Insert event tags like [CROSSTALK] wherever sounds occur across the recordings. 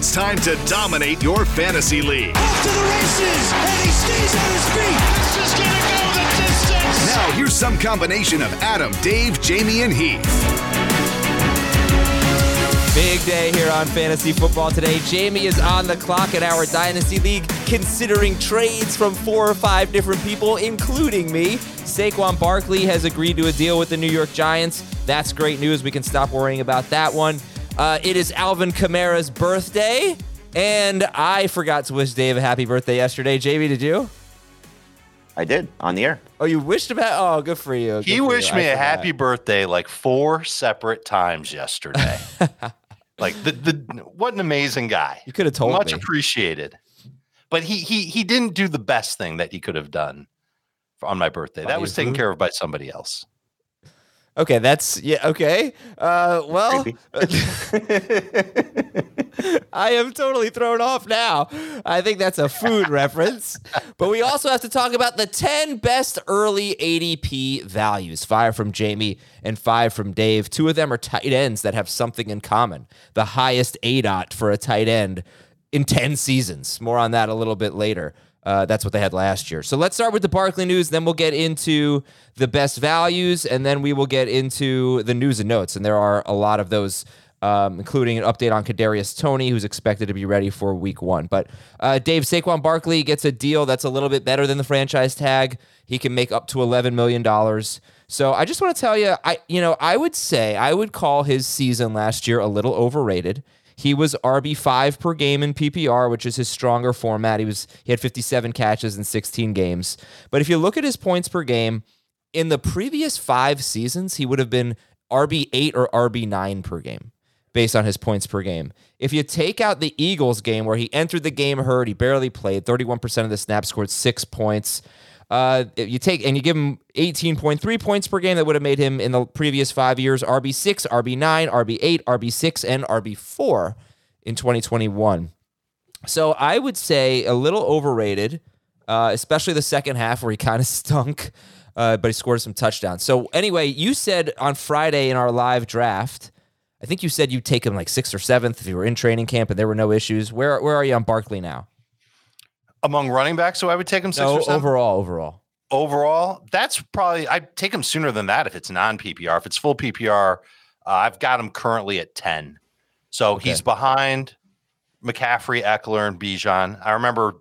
It's time to dominate your fantasy league. Off to the races, and he stays on his feet. This is gonna go the distance. Now, here's some combination of Adam, Dave, Jamey, and Heath. Big day here on Fantasy Football today. Jamey is on the clock in our Dynasty League, considering trades from four or five different people, including me. Saquon Barkley has agreed to a deal with the New York Giants. That's great news. We can stop worrying about that one. Uh, it is Alvin Kamara's birthday, and I forgot to wish Dave a happy birthday yesterday. Jamey, did you? I did on the air. Oh, you wished about? Oh, good for you. Good He for wished you. me I a forgot. happy birthday like four separate times yesterday. [LAUGHS] like the, the what an amazing guy. You could have told Much me. appreciated. But he he he didn't do the best thing that he could have done on my birthday. Buy That you was taken food? care of by somebody else. Okay, that's yeah. Okay. Uh, well, [LAUGHS] I am totally thrown off now. I think that's a food [LAUGHS] reference. But we also have to talk about the 10 best early ADP values. Five from Jamey and five from Dave. Two of them are tight ends that have something in common. The highest ADOT for a tight end in 10 seasons. More on that a little bit later. Uh, that's what they had last year. So let's start with the Barkley news. Then we'll get into the best values, and then we will get into the news and notes. And there are a lot of those, um, including an update on Kadarius Toney, who's expected to be ready for Week One. But uh, Dave Saquon Barkley gets a deal that's a little bit better than the franchise tag. He can make up to eleven million dollars. So I just want to tell you, I you know I would say I would call his season last year a little overrated. He was RB five per game in PPR, which is his stronger format. He was he had 57 catches in 16 games. But if you look at his points per game, in the previous five seasons, he would have been RB eight or RB nine per game based on his points per game. If you take out the Eagles game where he entered the game hurt, he barely played, 31% of the snaps scored six points. Uh, you take and you give him 18.3 points per game, that would have made him in the previous five years RB6, RB9, RB8, RB6, and RB4 in 2021. So I would say a little overrated, uh, especially the second half where he [LAUGHS] kind of stunk, uh, but he scored some touchdowns. So anyway, you said on Friday in our live draft, I think you said you'd take him like sixth or seventh if you were in training camp and there were no issues. Where where are you on Barkley now? Among running backs, so I would take him six No, or seven. overall, overall. overall, that's probably I'd take him sooner than that if it's non PPR. If it's full PPR, uh, I've got him currently at ten, so Okay. he's behind McCaffrey, Ekeler, and Bijan. I remember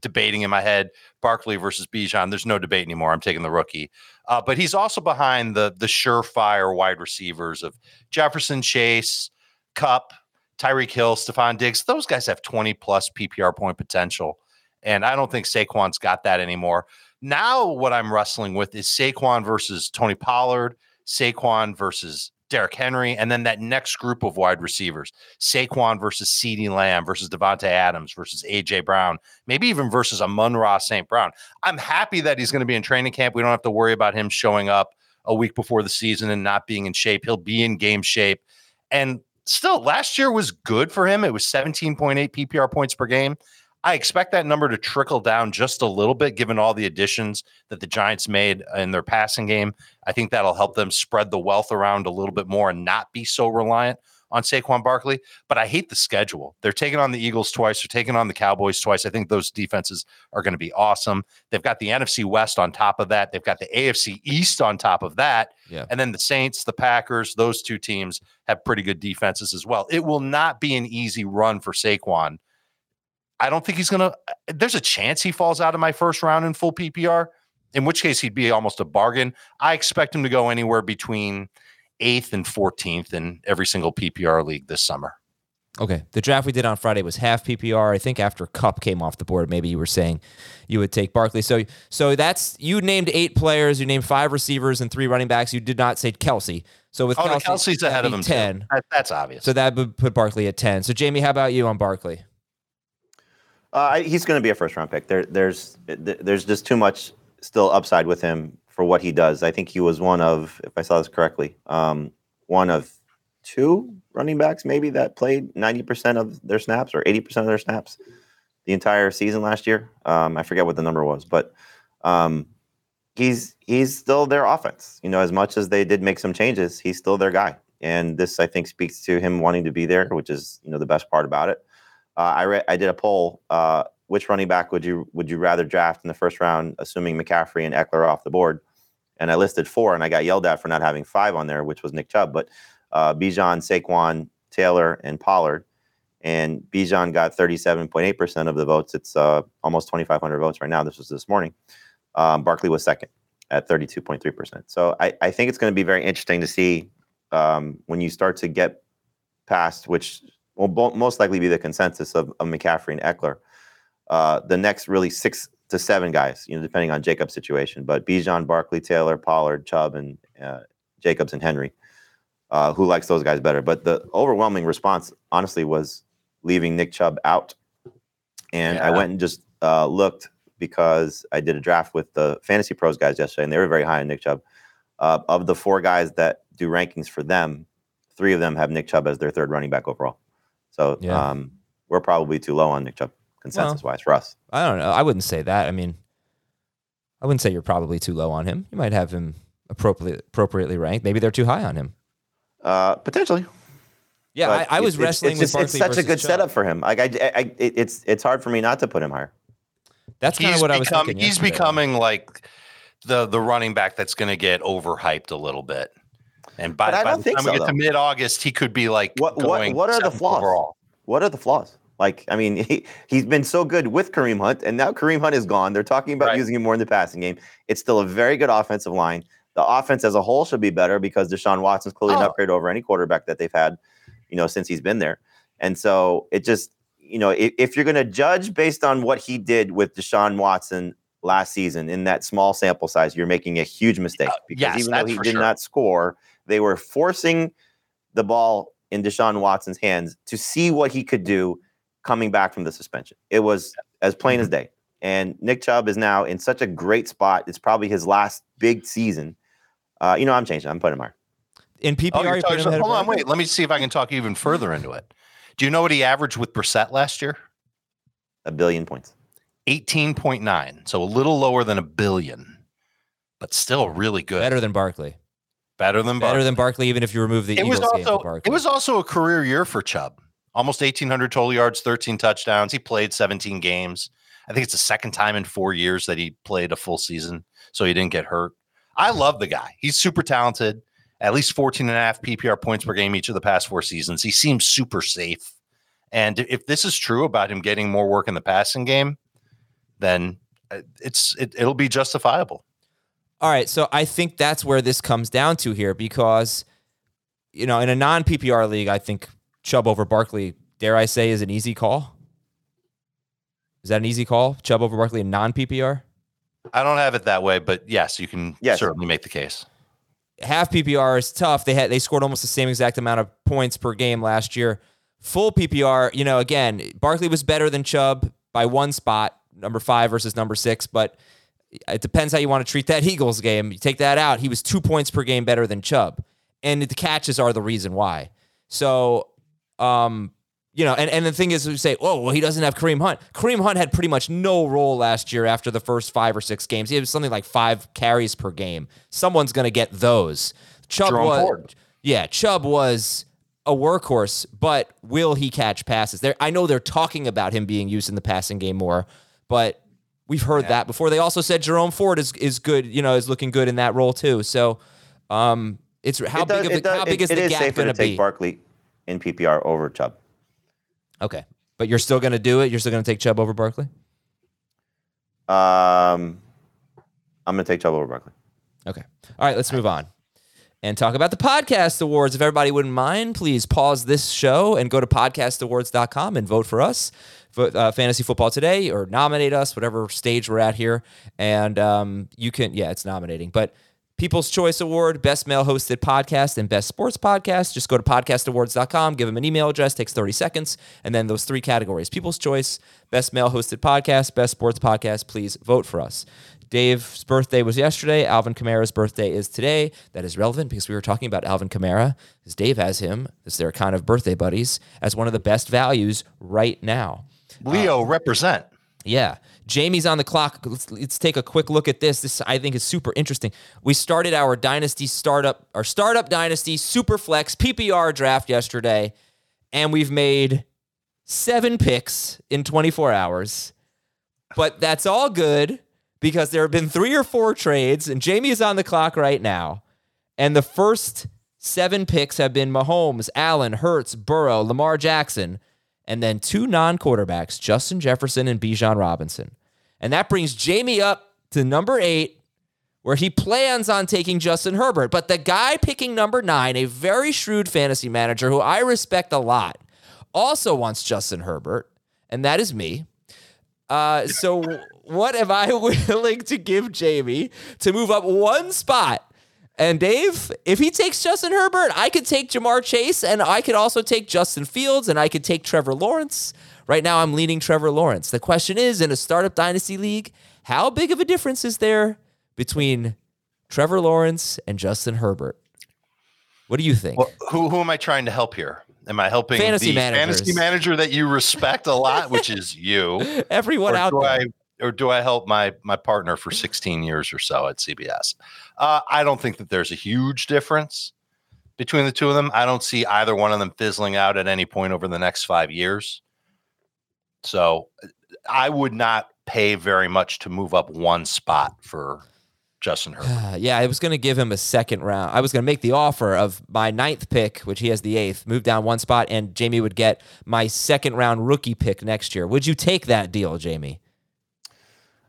debating in my head Barkley versus Bijan. There's no debate anymore. I'm taking the rookie, uh, but he's also behind the the surefire wide receivers of Jefferson, Chase, Kupp, Tyreek Hill, Stefon Diggs. Those guys have 20 plus PPR point potential. And I don't think Saquon's got that anymore. Now, what I'm wrestling with is Saquon versus Tony Pollard, Saquon versus Derrick Henry, and then that next group of wide receivers Saquon versus CeeDee Lamb versus Davante Adams versus AJ Brown, maybe even versus Amon-Ra St. Brown. I'm happy that he's going to be in training camp. We don't have to worry about him showing up a week before the season and not being in shape. He'll be in game shape. And still, last year was good for him. It was 17.8 PPR points per game. I expect that number to trickle down just a little bit, given all the additions that the Giants made in their passing game. I think that'll help them spread the wealth around a little bit more and not be so reliant on Saquon Barkley. But I hate the schedule. They're taking on the Eagles twice, they're taking on the Cowboys twice. I think those defenses are going to be awesome. They've got the NFC West on top of that, they've got the AFC East on top of that. Yeah. And then the Saints, the Packers, those two teams have pretty good defenses as well. It will not be an easy run for Saquon I don't think he's going to. Uh, there's a chance he falls out of my first round in full PPR, in which case he'd be almost a bargain. I expect him to go anywhere between eighth and 14th in every single PPR league this summer. Okay. The draft we did on Friday was half PPR. I think after Kupp came off the board, maybe you were saying you would take Barkley. So so that's you named eight players, you named five receivers and three running backs. You did not say Kelsey. So with oh, Kelce, Kelce's ahead of him. Ten. That, that's obvious. So that would put Barkley at ten. So Jamey, how about you on Barkley? Uh, he's going to be a first round pick. There, there's there's just too much still upside with him for what he does. I think he was one of, if I saw this correctly, um, one of two running backs maybe that played 90% of their snaps or 80% of their snaps the entire season last year. Um, I forget what the number was, but um, he's he's still their offense. You know, as much as they did make some changes, he's still their guy. And this, I think, speaks to him wanting to be there, which is you know the best part about it. Uh, I re- I did a poll. Uh, which running back would you would you rather draft in the first round, assuming McCaffrey and Ekeler are off the board? And I listed four, and I got yelled at for not having five on there, which was Nick Chubb. But uh, Bijan, Saquon, Taylor, and Pollard. And Bijan got 37.8% of the votes. It's uh, almost 2,500 votes right now. This was this morning. Um, Barkley was second at 32.3%. So I, I think it's going to be very interesting to see um, when you start to get past, which will bo- most likely be the consensus of, of McCaffrey and Ekeler. Uh, the next really six to seven guys, you know, depending on Jacob's situation. But Bijan, Barkley, Taylor, Pollard, Chubb, and uh, Jacobs and Henry. Uh, who likes those guys better? But the overwhelming response, honestly, was leaving Nick Chubb out. And I went and just uh, looked because I did a draft with the Fantasy Pros guys yesterday, and they were very high on Nick Chubb. Uh, of the four guys that do rankings for them, three of them have Nick Chubb as their third running back overall. So Yeah. um, we're probably too low on Nick Chubb consensus wise for us. I don't know. I wouldn't say that. I mean, I wouldn't say you're probably too low on him. You might have him appropriately appropriately ranked. Maybe they're too high on him. Uh, potentially. Yeah, I, I was it's- it's- wrestling it's, with just- it's such a good Chubb. setup for him. Like I, I, I it's it's hard for me not to put him higher. That's kind of he's what I was become- thinking. He's becoming like the the running back that's going to get overhyped a little bit. And by, But I by don't the think time so, we get to mid August, he could be like What what going what are the flaws? overall. What are the flaws? Like I mean, [LAUGHS] he he's been so good with Kareem Hunt, and now Kareem Hunt is gone. They're talking about Right. using him more in the passing game. It's still a very good offensive line. The offense as a whole should be better because Deshaun Watson's clearly an Oh. upgrade over any quarterback that they've had, you know, since he's been there. And so it just, you know, if, if you're going to judge based on what he did with Deshaun Watson last season in that small sample size, you're making a huge mistake uh, because yes, even though he did sure. not score, they were forcing the ball in Deshaun Watson's hands to see what he could do coming back from the suspension. It was as plain as day. And Nick Chubb is now in such a great spot. It's probably his last big season. Uh, you know, I'm changing. I'm putting him higher. in PPR. Oh, you're talking- him ahead hold on, wait. Let me see if I can talk even further into it. Do you know what he averaged with Brissett last year? A billion points. 18.9. So a little lower than a billion, but still really good. Better than Barkley. Better than Better Barkley. than Barkley, even if you remove the it Eagles was game also Barkley. it was also a career year for Chubb. Almost 1800 total yards, 13 touchdowns. He played 17 games. I think it's the second time in 4 years that he played a full season, so he didn't get hurt. I love the guy. He's super talented. At least 14 and a half PPR points per game each of the past 4 seasons. He seems super safe. And if this is true about him getting more work in the passing game, then uh, it's it, it'll be justifiable. All right, so I think that's where this comes down to here because, you know, in a non PPR league, I think Chubb over Barkley, dare I say, is an easy call. Is that an easy call? Chubb over Barkley in non PPR? I don't have it that way, but yes, you can Yes. certainly make the case. half PPR is tough. They had they scored almost the same exact amount of points per game last year. Full PPR, you know, again, Barkley was better than Chubb by one spot, number five versus number six, but it depends how you want to treat that [LAUGHS] Eagles game. You take that out, he was two points per game better than Chubb. And the catches are the reason why. So um, you know, and, and the thing is, we say, oh, well, he doesn't have Kareem Hunt. Kareem Hunt had pretty much no role last year after the first five or six games. He had something like five carries per game. Someone's going to get those. Chubb Jerome was, Ford. yeah, Chubb was a workhorse, but will he catch passes? There, I know they're talking about him being used in the passing game more, but we've heard that before. They also said Jerome Ford is is good, you know, is looking good in that role too. So, um, it's how It does- big of the, does- how big it- is it the is gap going to be? Barkley in PPR over Chubb. Okay. But you're still going to do it? You're still going to take Chubb over Barkley? Um, I'm going to take Chubb over Barkley. Okay. All right, let's move on and talk about the podcast awards. If everybody wouldn't mind, please pause this show and go to podcastawards.com and vote for us. Uh, Fantasy Football Today or nominate us, whatever stage we're at here. And um, you can, yeah, it's nominating. But People's Choice Award, Best Male Hosted Podcast, and Best Sports Podcast. Just go to podcastawards.com, give them an email address, takes 30 seconds, and then those three categories People's Choice, Best Male Hosted Podcast, Best Sports Podcast. Please vote for us. Dave's birthday was yesterday. Alvin Kamara's birthday is today. That is relevant because we were talking about Alvin Kamara, because Dave has him, as their kind of birthday buddies, as one of the best values right now. Leo um, represent. Yeah. Jamey's on the clock. Let's, let's take a quick look at this. This I think is super interesting. We started our dynasty startup, our startup dynasty super flex PPR draft yesterday, and we've made seven picks in 24 hours. But that's all good because there have been three or four trades, and Jamey is on the clock right now. And the first seven picks have been Mahomes, Allen, Hurts, Burrow, Lamar Jackson, and then two non quarterbacks, Justin Jefferson and Bijan Robinson. And that brings Jamey up to number eight, where he plans on taking Justin Herbert. But the guy picking number nine, a very shrewd fantasy manager who I respect a lot, also wants Justin Herbert, and that is me. Uh, so, what am I [LAUGHS] willing to give Jamey to move up one spot? And Dave, if he takes Justin Herbert, I could take Ja'Marr Chase, and I could also take Justin Fields, and I could take Trevor Lawrence. Right now, I'm leaning Trevor Lawrence. The question is in a startup dynasty league, how big of a difference is there between Trevor Lawrence and Justin Herbert? What do you think? Well, who who am I trying to help here? Am I helping Fantasy the managers. fantasy manager that you respect a lot, which is you, [LAUGHS] Everyone or out do there. I or do I help my my partner for 16 years or so at CBS? Uh, I don't think that there's a huge difference between the two of them. I don't see either one of them fizzling out at any point over the next five years. So I would not pay very much to move up one spot for Justin [SIGHS] Herbert. Uh, yeah, I was going to give him a second round. I was going to make the offer of my ninth pick, which he has the eighth, move down one spot, and Jamey would get my second round rookie pick next year. Would you take that deal, Jamey?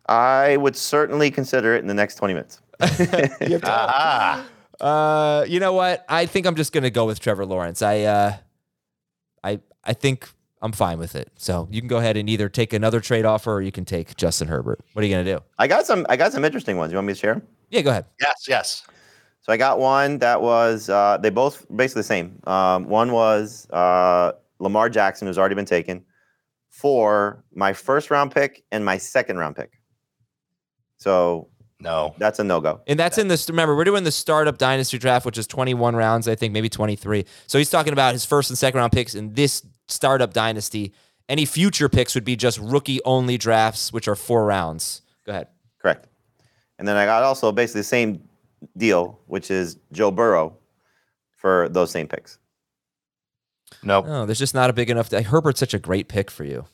I would certainly consider it in the next 20 minutes. [LAUGHS] Ah, Uh, you know what? I think I'm just going to go with Trevor Lawrence. I, uh, I, I think I'm fine with it. So you can go ahead and either take another trade offer or you can take Justin Herbert. What are you going to do? I got some. I got some interesting ones. You want me to share? Yeah, go ahead. yes, yes. So I got one that was uh, they both basically the same. Um, one was uh, Lamar Jackson, who's already been taken, for my first round pick and my second round pick. So No. that's a no go. And that's in this. Remember, we're doing the startup dynasty draft, which is 21 rounds, I think, maybe 23. So he's talking about his first and second round picks in this startup dynasty. Any future picks would be just rookie only drafts, which are four rounds. Go ahead. Correct. And then I got also basically the same deal, which is Joe Burrow for those same picks. Nope. Oh, there's just not a big enough. Herbert's such a great pick for you.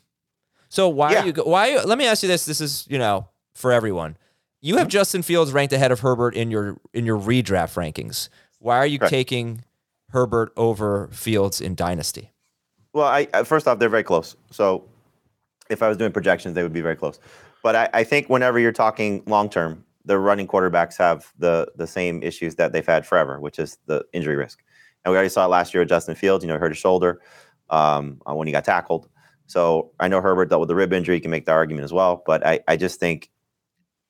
So why Yeah. are you? go- Why? Let me ask you this. This is you know for everyone. You Mm-hmm. have Justin Fields ranked ahead of Herbert in your in your redraft rankings. Why are you Correct. taking Herbert over Fields in dynasty? Well, I, first off, they're very close. So if I was doing projections, they would be very close. But I, I think whenever you're talking long term, the running quarterbacks have the the same issues that they've had forever, which is the injury risk. And we already saw it last year with Justin Fields. You know, he hurt his shoulder um, uh, when he got tackled. So I know Herbert dealt with the rib injury. You can make the argument as well. But I, I just think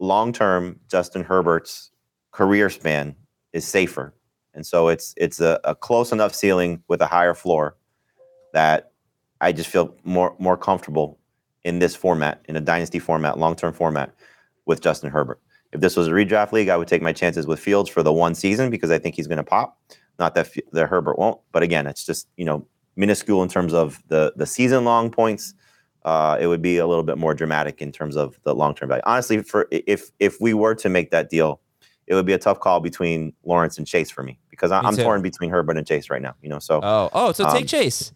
long term, Justin Herbert's career span is safer, and so it's it's a, a close enough ceiling with a higher floor that I just feel more more comfortable in this format, in a dynasty format, long term format, with Justin Herbert. If this was a redraft league, I would take my chances with Fields for the one season because I think he's going to pop. Not that that Herbert won't, but again, it's just you know minuscule in terms of the the season long points. Uh, it would be a little bit more dramatic in terms of the long term value. Honestly, for if if we were to make that deal, it would be a tough call between Lawrence and Chase for me because I, too. torn between Herbert and Chase right now. You know, so Oh, oh, so take Um, Chase.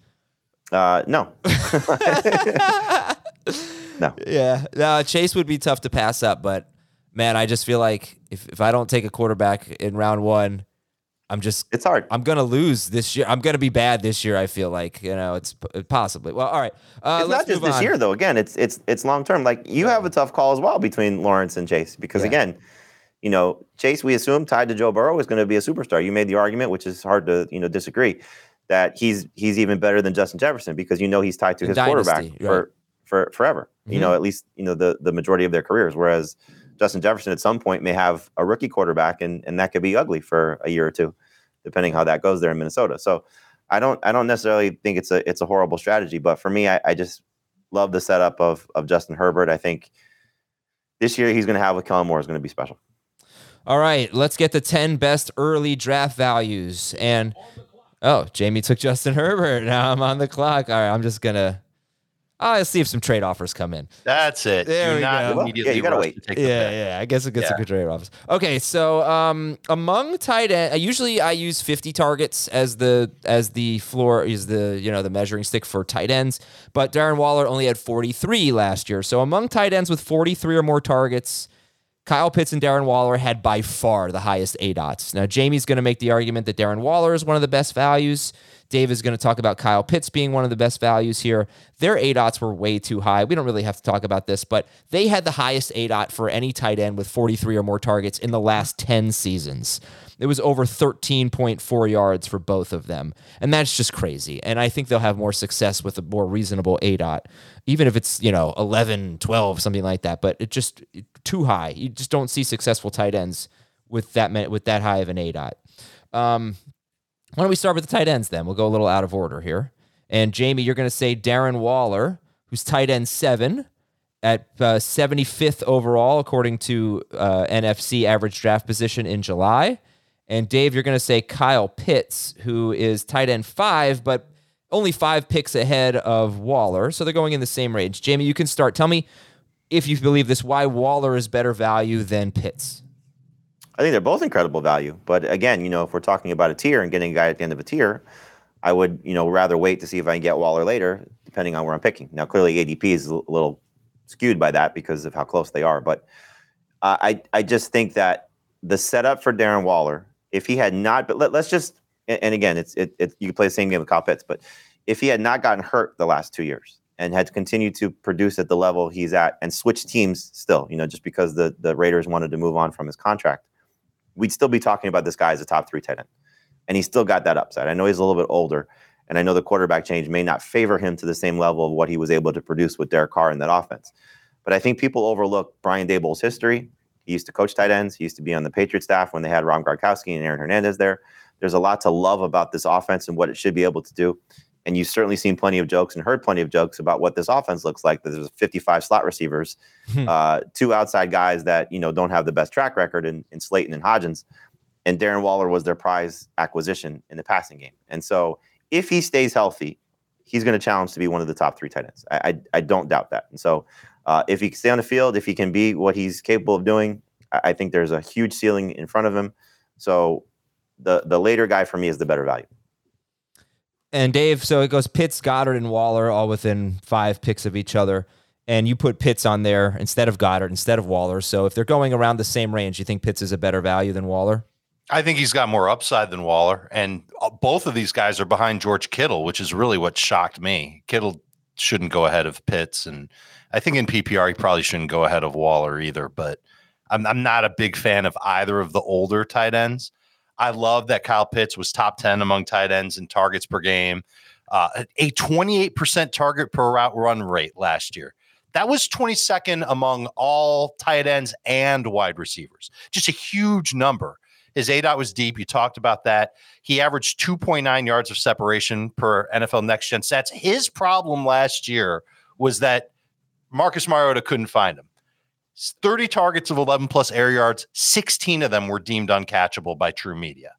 uh, no, [LAUGHS] [LAUGHS] No. Yeah, no, Chase would be tough to pass up, but man, I just feel like if, if I don't take a quarterback in round one, I'm just it's hard. I'm gonna lose this year. I'm gonna be bad this year. I feel like you know it's possibly. Well, all right. Uh, it's not just this on. year though. Again, it's it's it's long term. Like you have a tough call as well between Lawrence and Chase because Yeah. again, you know, Chase we assume tied to Joe Burrow is going to be a superstar. You made the argument, which is hard to you know disagree, that he's he's even better than Justin Jefferson because you know he's tied to In his quarterback dynasty, for right. for forever. You Mhm. know, at least you know the the majority of their careers. Whereas Justin Jefferson at some point may have a rookie quarterback, and and that could be ugly for a year or two, depending how that goes there in Minnesota. So. I don't. I don't necessarily think it's a. It's a horrible strategy, but for me, I, I just love the setup of of Justin Herbert. I think this year he's going to have with Kellen Moore is going to be special. All right, let's get the 10 best early draft values. And oh, Jamey took Justin Herbert. [LAUGHS] Now I'm on the clock. All right, I'm just gonna. I'll see if some trade offers come in. That's it. There Do we not go. immediately Yeah, you gotta wait. to take Yeah, yeah. I guess it gets Yeah. a good trade offers. Okay, so um, among tight end, usually I use 50 targets as the as the floor is the you know the measuring stick for tight ends. But Darren Waller only had 43 last year. So among tight ends with 43 or more targets, Kyle Pitts and Darren Waller had by far the highest A dots. Now, Jamey's going to make the argument that Darren Waller is one of the best values. Dave is going to talk about Kyle Pitts being one of the best values here. Their A dots were way too high. We don't really have to talk about this, but they had the highest A dot for any tight end with 43 or more targets in the last 10 seasons. It was over 13.4 yards for both of them. And that's just crazy. And I think they'll have more success with a more reasonable A dot, even if it's, you know, 11, 12, something like that. But it just too high. You just don't see successful tight ends with that with that high of an A dot. Um, why don't we start with the tight ends then? We'll go a little out of order here. And Jamey, you're going to say Darren Waller, who's tight end seven at uh, 75th overall, according to uh, NFC average draft position in July. And Dave, you're going to say Kyle Pitts, who is tight end five, but only five picks ahead of Waller. So they're going in the same range. Jamey, you can start. Tell me if you believe this, why Waller is better value than Pitts. I think they're both incredible value. But again, you know, if we're talking about a tier and getting a guy at the end of a tier, I would, you know, rather wait to see if I can get Waller later, depending on where I'm picking. Now, clearly ADP is a little skewed by that because of how close they are. But uh, I, I just think that the setup for Darren Waller, if he had not, but let, let's just, and and again, it's it, it you can play the same game with Kyle Pitts, but if he had not gotten hurt the last two years and had continued to produce at the level he's at and switch teams still, you know, just because the the Raiders wanted to move on from his contract, we'd still be talking about this guy as a top three tight end. And he's still got that upside. I know he's a little bit older, and I know the quarterback change may not favor him to the same level of what he was able to produce with Derek Carr in that offense. But I think people overlook Brian Daboll's history. He used to coach tight ends. He used to be on the Patriot staff when they had Rob Gronkowski and Aaron Hernandez there. There's a lot to love about this offense and what it should be able to do. And you've certainly seen plenty of jokes and heard plenty of jokes about what this offense looks like. that There's 55 slot receivers, Hmm. uh, two outside guys that you know don't have the best track record in, in Slayton and Hodgins, and Darren Waller was their prize acquisition in the passing game. And so if he stays healthy, he's going to challenge to be one of the top three tight ends. I, I, I don't doubt that. And so uh, if he can stay on the field, if he can be what he's capable of doing, I, I think there's a huge ceiling in front of him. So the the later guy for me is the better value. And Dave, so it goes Pitts, Goedert, and Waller all within five picks of each other. And you put Pitts on there instead of Goedert, instead of Waller. So if they're going around the same range, you think Pitts is a better value than Waller? I think he's got more upside than Waller, and uh, both of these guys are behind George Kittle, which is really what shocked me. Kittle shouldn't go ahead of Pitts, and I think in PPR he probably shouldn't go ahead of Waller either. But I'm I'm not a big fan of either of the older tight ends. I love that Kyle Pitts was top ten among tight ends in targets per game, uh, a 28 percent target per route run rate last year. That was 22nd among all tight ends and wide receivers. Just a huge number. His A dot was deep. You talked about that. He averaged 2.9 yards of separation per NFL next gen stats. His problem last year was that Marcus Mariota couldn't find him. 30 targets of 11 plus air yards, 16 of them were deemed uncatchable by TruMedia.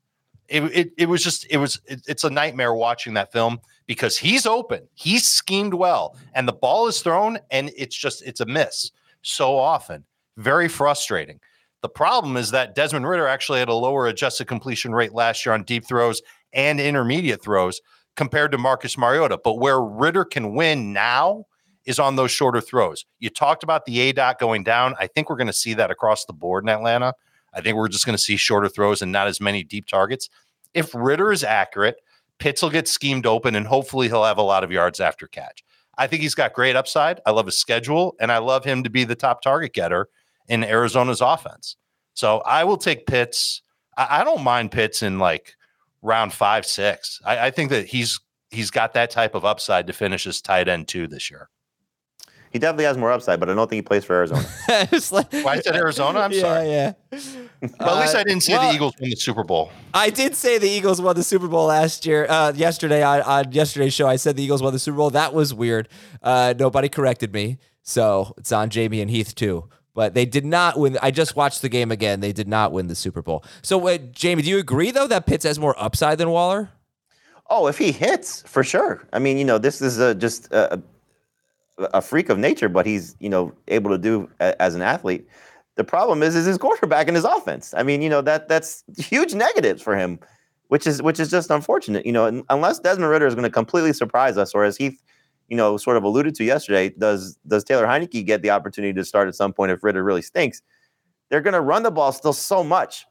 It, it, it was just, it was, it, it's a nightmare watching that film because he's open, he's schemed well, and the ball is thrown and it's just, it's a miss so often. Very frustrating. The problem is that Desmond Ridder actually had a lower adjusted completion rate last year on deep throws and intermediate throws compared to Marcus Mariota. But where Ridder can win now is on those shorter throws. You talked about the A dot going down. I think we're going to see that across the board in Atlanta. I think we're just going to see shorter throws and not as many deep targets. If Ridder is accurate, Pitts will get schemed open and hopefully he'll have a lot of yards after catch. I think he's got great upside. I love his schedule and I love him to be the top target getter in Arizona's offense. So I will take Pitts. I, I don't mind Pitts in like round five, six. I, I think that he's he's got that type of upside to finish as tight end two this year. He definitely has more upside, but I don't think he plays for Arizona. [LAUGHS] like, Well, I said Arizona. I'm [LAUGHS] yeah, sorry. Yeah. But at least Uh, I didn't say well, the Eagles won the Super Bowl. I did say the Eagles won the Super Bowl last year. Uh, yesterday on, on yesterday's show, I said the Eagles won the Super Bowl. That was weird. Uh, nobody corrected me, so it's on Jamey and Heath too. But they did not win. I just watched the game again. They did not win the Super Bowl. So, wait, Jamey, do you agree though that Pitts has more upside than Waller? Oh, if he hits, for sure. I mean, you know, this is a, just a, a freak of nature, but he's you know able to do a, as an athlete. The problem is, is his quarterback and his offense. I mean, you know that that's [LAUGHS] huge negatives for him, which is which is just unfortunate. You know, unless Desmond Ridder is going to completely surprise us, or as Heath, you know, sort of alluded to yesterday, does does Taylor Heinicke get the opportunity to start at some point if Ridder really stinks? They're going to run the ball still so much,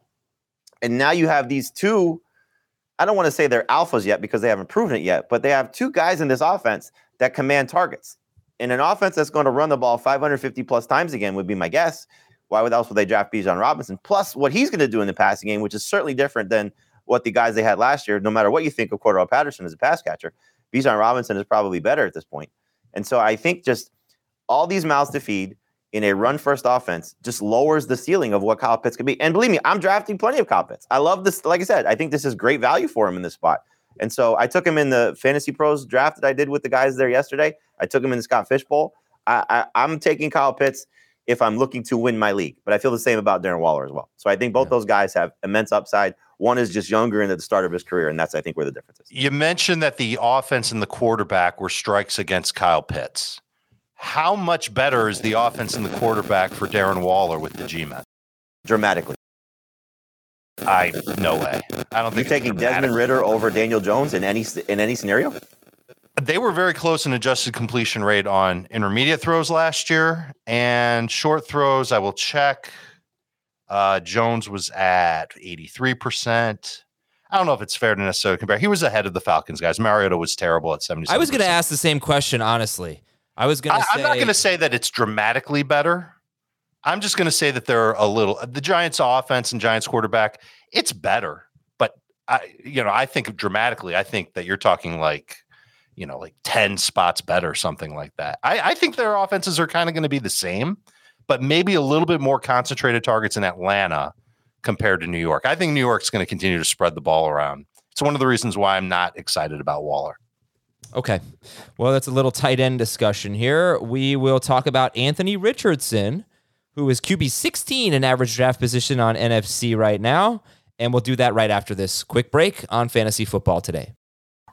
and now you have these two I don't want to say they're alphas yet because they haven't proven it yet, but they have two guys in this offense that command targets. In an offense that's going to run the ball 550 plus times again would be my guess. Why would else would they draft Bijan Robinson? Plus what he's going to do in the passing game, which is certainly different than what the guys they had last year. No matter what you think of Cordarrelle Patterson as a pass catcher, Bijan Robinson is probably better at this point. And so I think just all these mouths to feed in a run first offense just lowers the ceiling of what Kyle Pitts could be. And believe me, I'm drafting plenty of Kyle Pitts. I love this. Like I said, I think this is great value for him in this spot. And so I took him in the Fantasy Pros draft that I did with the guys there yesterday. I took him in the Scott Fish Bowl. I, I, I'm taking Kyle Pitts if I'm looking to win my league, but I feel the same about Darren Waller as well. So I think both Yeah. those guys have immense upside. One is just younger and at the start of his career, and that's I think where the difference is. You mentioned that the offense and the quarterback were strikes against Kyle Pitts. How much better is the offense and the quarterback for Darren Waller with the G-men? Dramatically. I no way. I don't You think it's taking dramatic. Desmond Ridder over Daniel Jones in any in any scenario? They were very close in adjusted completion rate on intermediate throws last year and short throws. I will check. Uh, Jones was at 83%. I don't know if it's fair to necessarily compare. He was ahead of the Falcons guys. Mariota was terrible at 77 I was going to ask the same question, honestly. I was going to say. I'm not going to say that it's dramatically better. I'm just going to say that they're a little the Giants offense and Giants quarterback. It's better, but I, you know, I think dramatically. I think that you're talking like, you know, like ten spots better, something like that. I, I think their offenses are kind of going to be the same, but maybe a little bit more concentrated targets in Atlanta compared to New York. I think New York's going to continue to spread the ball around. It's one of the reasons why I'm not excited about Waller. Okay. Well, that's a little tight end discussion here. We will talk about Anthony Richardson, who is QB 16 in average draft position on NFC right now. And we'll do that right after this quick break on Fantasy Football Today.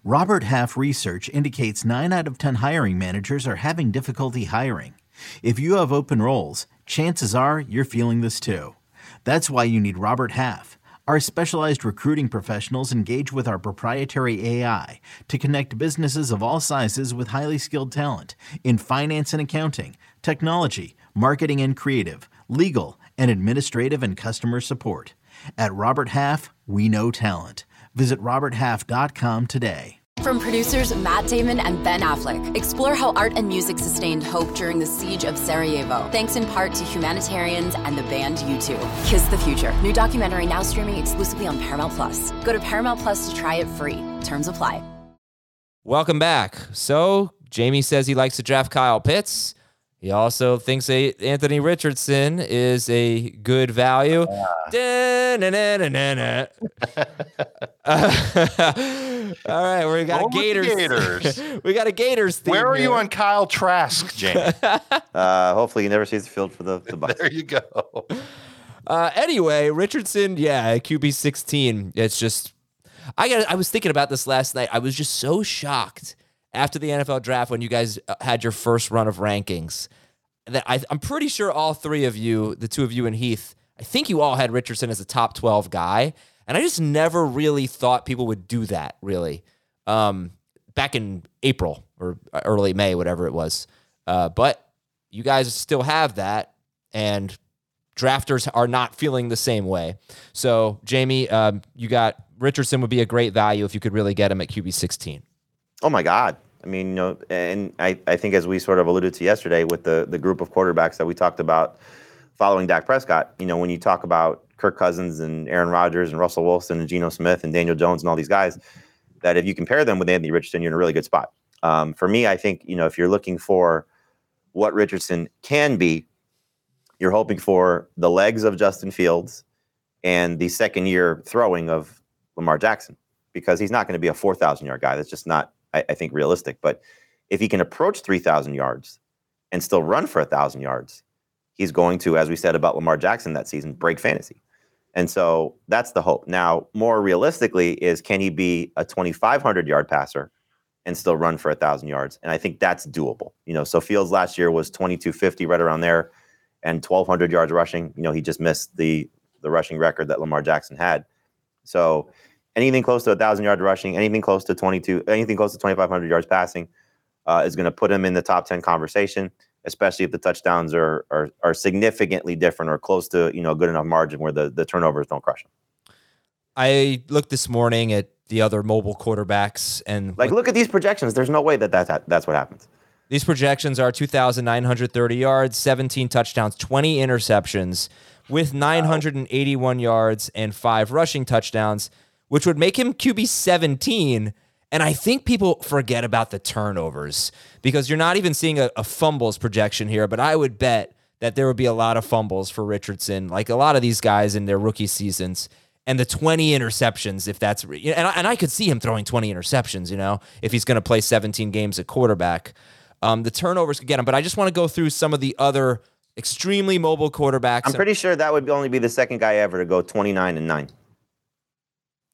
Robert Half research indicates 9 out of 10 hiring managers are having difficulty hiring. If you have open roles, chances are you're feeling this too. That's why you need Robert Half. Our specialized recruiting professionals engage with our proprietary AI to connect businesses of all sizes with highly skilled talent in finance and accounting, technology, marketing and creative, legal, and administrative and customer support. At Robert Half, we know talent. Visit RobertHalf.com today. From producers Matt Damon and Ben Affleck, explore how art and music sustained hope during the siege of Sarajevo, thanks in part to humanitarians and the band U2. Kiss the Future, new documentary now streaming exclusively on Paramount Plus. Go to Paramount Plus to try it free. Terms apply. Welcome back. So, Jamey says he likes to draft Kyle Pitts. He also thinks a Anthony Richardson is a good value. Uh, [LAUGHS] all right, we got a Go with the Gators. Gators. [LAUGHS] we got a Gators theme. Where are you on Kyle Trask, [LAUGHS] Jamey? Uh, hopefully, he never sees the field for the, the Bucs. there you go. Uh, anyway, Richardson, yeah, QB sixteen. It's just, I got. I was thinking about this last night. I was just so shocked after the NFL draft when you guys uh, had your first run of rankings. That I, I'm pretty sure all three of you, the two of you and Heath, I think you all had Richardson as a top twelve guy, and I just never really thought people would do that. Really, um, back in April or early May, whatever it was. Uh, but you guys still have that, and drafters are not feeling the same way. So, Jamey, um, you got Richardson would be a great value if you could really get him at QB 16. Oh my God. I mean, you know, and I, I think as we sort of alluded to yesterday with the the group of quarterbacks that we talked about following Dak Prescott, you know, when you talk about Kirk Cousins and Aaron Rodgers and Russell Wilson and Geno Smith and Daniel Jones and all these guys, that if you compare them with Anthony Richardson, you're in a really good spot. Um, for me, I think, you know, if you're looking for what Richardson can be, you're hoping for the legs of Justin Fields and the second year throwing of Lamar Jackson because he's not going to be a 4,000 yard guy. That's just not, I, I think, realistic. But if he can approach 3,000 yards and still run for 1,000 yards, he's going to, as we said about Lamar Jackson that season, break fantasy. And so that's the hope. Now, more realistically, is can he be a 2,500 yard passer and still run for 1,000 yards? And I think that's doable. You know, so Fields last year was 2,250, right around there, and 1,200 yards rushing. You know, he just missed the the rushing record that Lamar Jackson had. So anything close to a 1,000 yards rushing, anything close to 22, anything close to 2,500 yards passing uh, is going to put him in the top 10 conversation, especially if the touchdowns are, are are significantly different or close to you know a good enough margin where the, the turnovers don't crush him. I looked this morning at the other mobile quarterbacks, and Like, look at these projections. There's no way that that's, that's what happens. these projections are 2,930 yards, 17 touchdowns, 20 interceptions, with 981 yards and five rushing touchdowns, which would make him QB 17. And I think people forget about the turnovers because you're not even seeing a, a fumbles projection here, but I would bet that there would be a lot of fumbles for Richardson, like a lot of these guys in their rookie seasons. And the 20 interceptions, if that's, and I, and I could see him throwing 20 interceptions, you know, if he's going to play 17 games at quarterback. Um, the turnovers could get him, but I just want to go through some of the other extremely mobile quarterbacks. I'm pretty sure that would only be the second guy ever to go 29 and 9.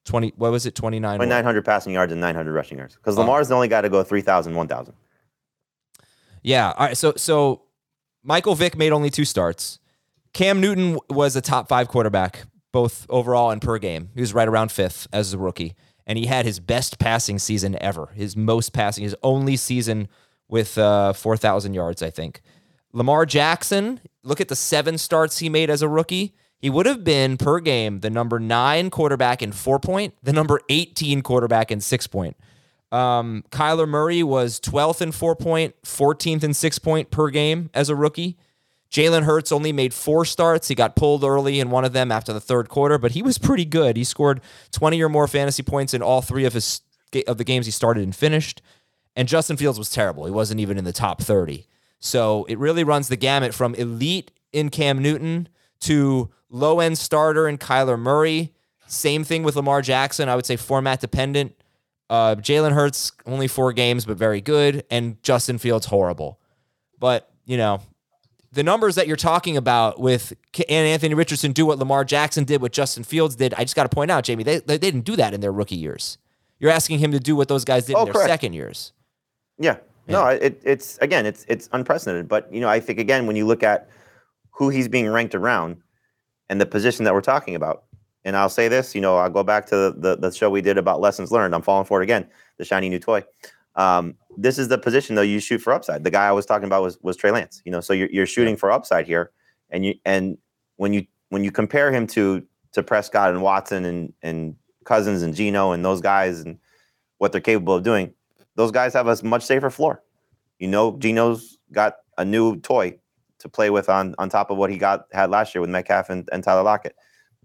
20, what was it, 29? 2,900 passing yards and 900 rushing yards. Because Oh. Lamar's the only guy to go 3,000, 1,000. Yeah. All right. So so Michael Vick made only two starts. Cam Newton was a top five quarterback, both overall and per game. He was right around fifth as a rookie, and he had his best passing season ever. His most passing, his only season with uh, four thousand yards, I think. Lamar Jackson, look at the seven starts he made as a rookie. He would have been per game the number nine quarterback in four point, the number 18 quarterback in six point. Um, Kyler Murray was 12th in four point, 14th in six point per game as a rookie. Jalen Hurts only made four starts. He got pulled early in one of them after the third quarter, but he was pretty good. He scored 20 or more fantasy points in all three of his of the games he started and finished. And Justin Fields was terrible. He wasn't even in the top 30. So it really runs the gamut from elite in Cam Newton to low end starter in Kyler Murray. Same thing with Lamar Jackson. I would say format dependent. Uh, Jalen Hurts only four games, but very good, and Justin Fields horrible. But you know, the numbers that you're talking about with and Anthony Richardson do what Lamar Jackson did, what Justin Fields did. I just got to point out, Jamey, they, they didn't do that in their rookie years. You're asking him to do what those guys did Oh, in their correct. second years. Yeah. No, it, it's again, it's it's unprecedented. But you know, I think again, when you look at who he's being ranked around and the position that we're talking about, and I'll say this, you know, I'll go back to the, the, the show we did about lessons learned. I'm falling for it again, the shiny new toy. Um, this is the position though you shoot for upside. The guy I was talking about was was Trey Lance. You know, so you're you're shooting for upside here, and you and when you when you compare him to to Prescott and Watson and and Cousins and Geno and those guys and what they're capable of doing, those guys have a much safer floor. You know, Geno's got a new toy to play with on on top of what he got had last year with Metcalf and, and Tyler Lockett.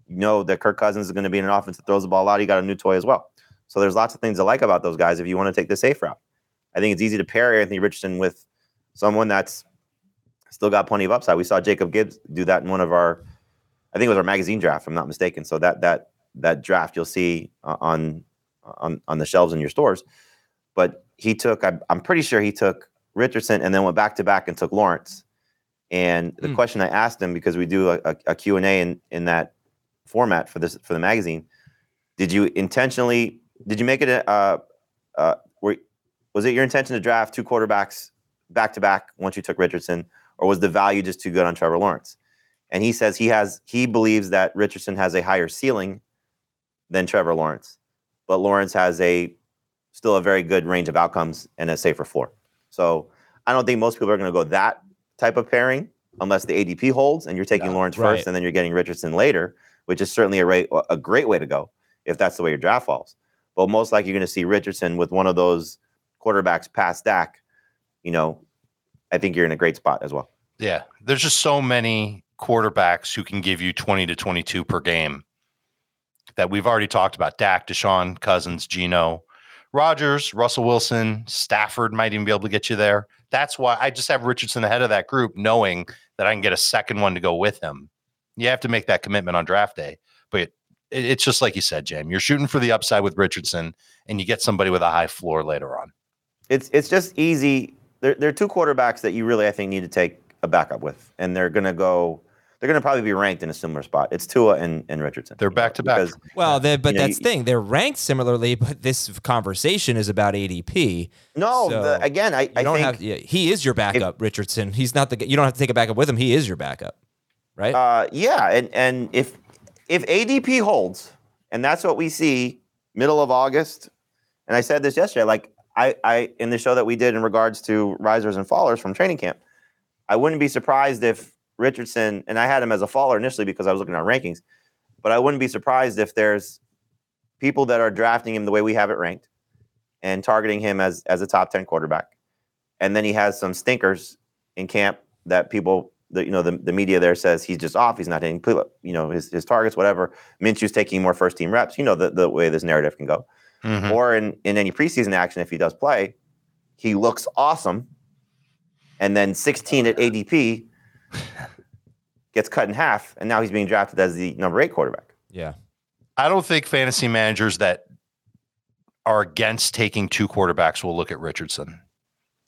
You know that Kirk Cousins is going to be in an offense that throws the ball a lot. He got a new toy as well. So there's lots of things to like about those guys if you want to take the safe route. I think it's easy to pair Anthony Richardson with someone that's still got plenty of upside. We saw Jacob Gibbs do that in one of our, I think it was our magazine draft, if I'm not mistaken. So that that that draft you'll see uh, on on on the shelves in your stores. But he took, I, I'm pretty sure he took Richardson and then went back to back and took Lawrence. And the Hmm. question I asked him because we do a, a, a Q and A in in that format for this for the magazine, did you intentionally did you make it a uh, uh, were, was it your intention to draft two quarterbacks back to back once you took Richardson, or was the value just too good on Trevor Lawrence? And he says he has he believes that Richardson has a higher ceiling than Trevor Lawrence, but Lawrence has a still a very good range of outcomes and a safer floor. So I don't think most people are going to go that type of pairing unless the ADP holds and you're taking No, Lawrence right. first and then you're getting Richardson later, which is certainly a, a great way to go if that's the way your draft falls. But most likely you're going to see Richardson with one of those quarterbacks past Dak. You know, I think you're in a great spot as well. Yeah, there's just so many quarterbacks who can give you 20 to 22 per game that we've already talked about. Dak, Deshaun, Cousins, Geno, Rodgers, Russell Wilson, Stafford might even be able to get you there. That's why I just have Richardson ahead of that group, knowing that I can get a second one to go with him. You have to make that commitment on draft day, but it, it's just like you said, Jam. You're shooting for the upside with Richardson, and you get somebody with a high floor later on. It's it's just easy. There, there are two quarterbacks that you really I think need to take a backup with, and they're going to go. They're going to probably be ranked in a similar spot. It's Tua and, and Richardson. They're back to back. Well, they, but You know, that's the thing. They're ranked similarly, but this conversation is about ADP. no, So, the, again, I, I don't think have. Yeah, he is your backup, Richardson. He's not the. You don't have to take a backup with him. He is your backup, right? Uh, yeah, and and if if ADP holds, and that's what we see middle of August, and I said this yesterday, like I I in the show that we did in regards to risers and fallers from training camp, I wouldn't be surprised if Richardson and I had him as a faller initially because I was looking at rankings, but I wouldn't be surprised if there's people that are drafting him the way we have it ranked and targeting him as as a top 10 quarterback. And then he has some stinkers in camp that people the you know the, the media there says he's just off, he's not hitting you know his, his targets, whatever. Minshew's taking more first team reps. You know the, the way this narrative can go. Mhm. Or in, in any preseason action, if he does play, he looks awesome. And then 16 at ADP gets cut in half, and now he's being drafted as the number eight quarterback. yeah. I don't think fantasy managers that are against taking two quarterbacks will look at Richardson.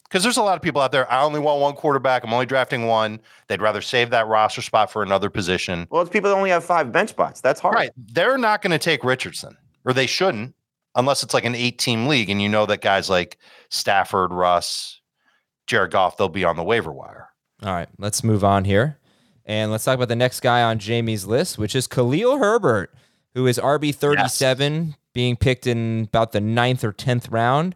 Because there's a lot of people out there. I only want one quarterback. I'm only drafting one. They'd rather save that roster spot for another position. Well, it's people that only have five bench spots. That's hard. Right. They're not going to take Richardson, or they shouldn't, unless it's like an eight team league and you know that guys like Stafford, Russ, Jared Goff, they'll be on the waiver wire. All right, let's move on here. And let's talk about the next guy on Jamey's list, which is Khalil Herbert, who is RB37, being picked in about the ninth or 10th round.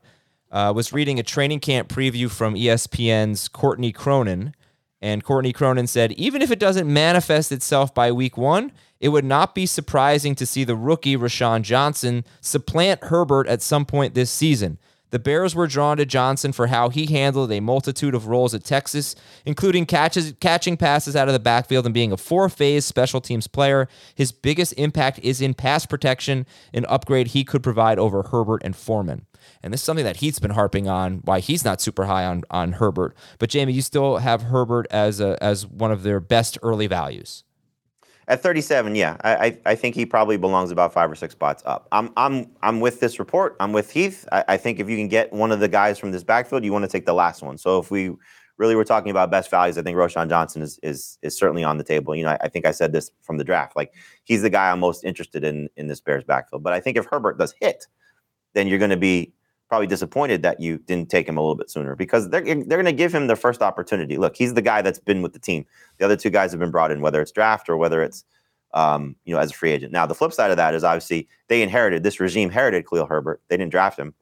Uh, was reading a training camp preview from ESPN's Courtney Cronin. And Courtney Cronin said, even if it doesn't manifest itself by week one, it would not be surprising to see the rookie Roschon Johnson supplant Herbert at some point this season. The Bears were drawn to Johnson for how he handled a multitude of roles at Texas, including catches, catching passes out of the backfield and being a four phase special teams player. His biggest impact is in pass protection, an upgrade he could provide over Herbert and Foreman. And this is something that Heath's been harping on, why he's not super high on, on Herbert. But Jamey, you still have Herbert as a, as one of their best early values. At 37, yeah, I, I I think he probably belongs about five or six spots up. I'm I'm I'm with this report. I'm with Heath. I, I think if you can get one of the guys from this backfield, you want to take the last one. So if we really were talking about best values, I think Roschon Johnson is is is certainly on the table. You know, I, I think I said this from the draft. Like he's the guy I'm most interested in in this Bears backfield. But I think if Herbert does hit, then you're going to be probably disappointed that you didn't take him a little bit sooner because they're they're going to give him the first opportunity. Look, he's the guy that's been with the team. The other two guys have been brought in, whether it's draft or whether it's um, you know as a free agent. Now the flip side of that is obviously they inherited this regime inherited Khalil Herbert. They didn't draft him.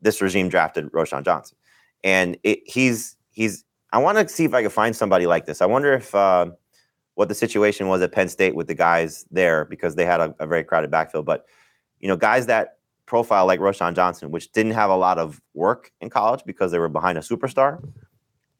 This regime drafted Roschon Johnson, and it, he's he's. I want to see if I can find somebody like this. I wonder if uh, what the situation was at Penn State with the guys there because they had a, a very crowded backfield. But you know, guys that profile like Roschon Johnson, which didn't have a lot of work in college because they were behind a superstar,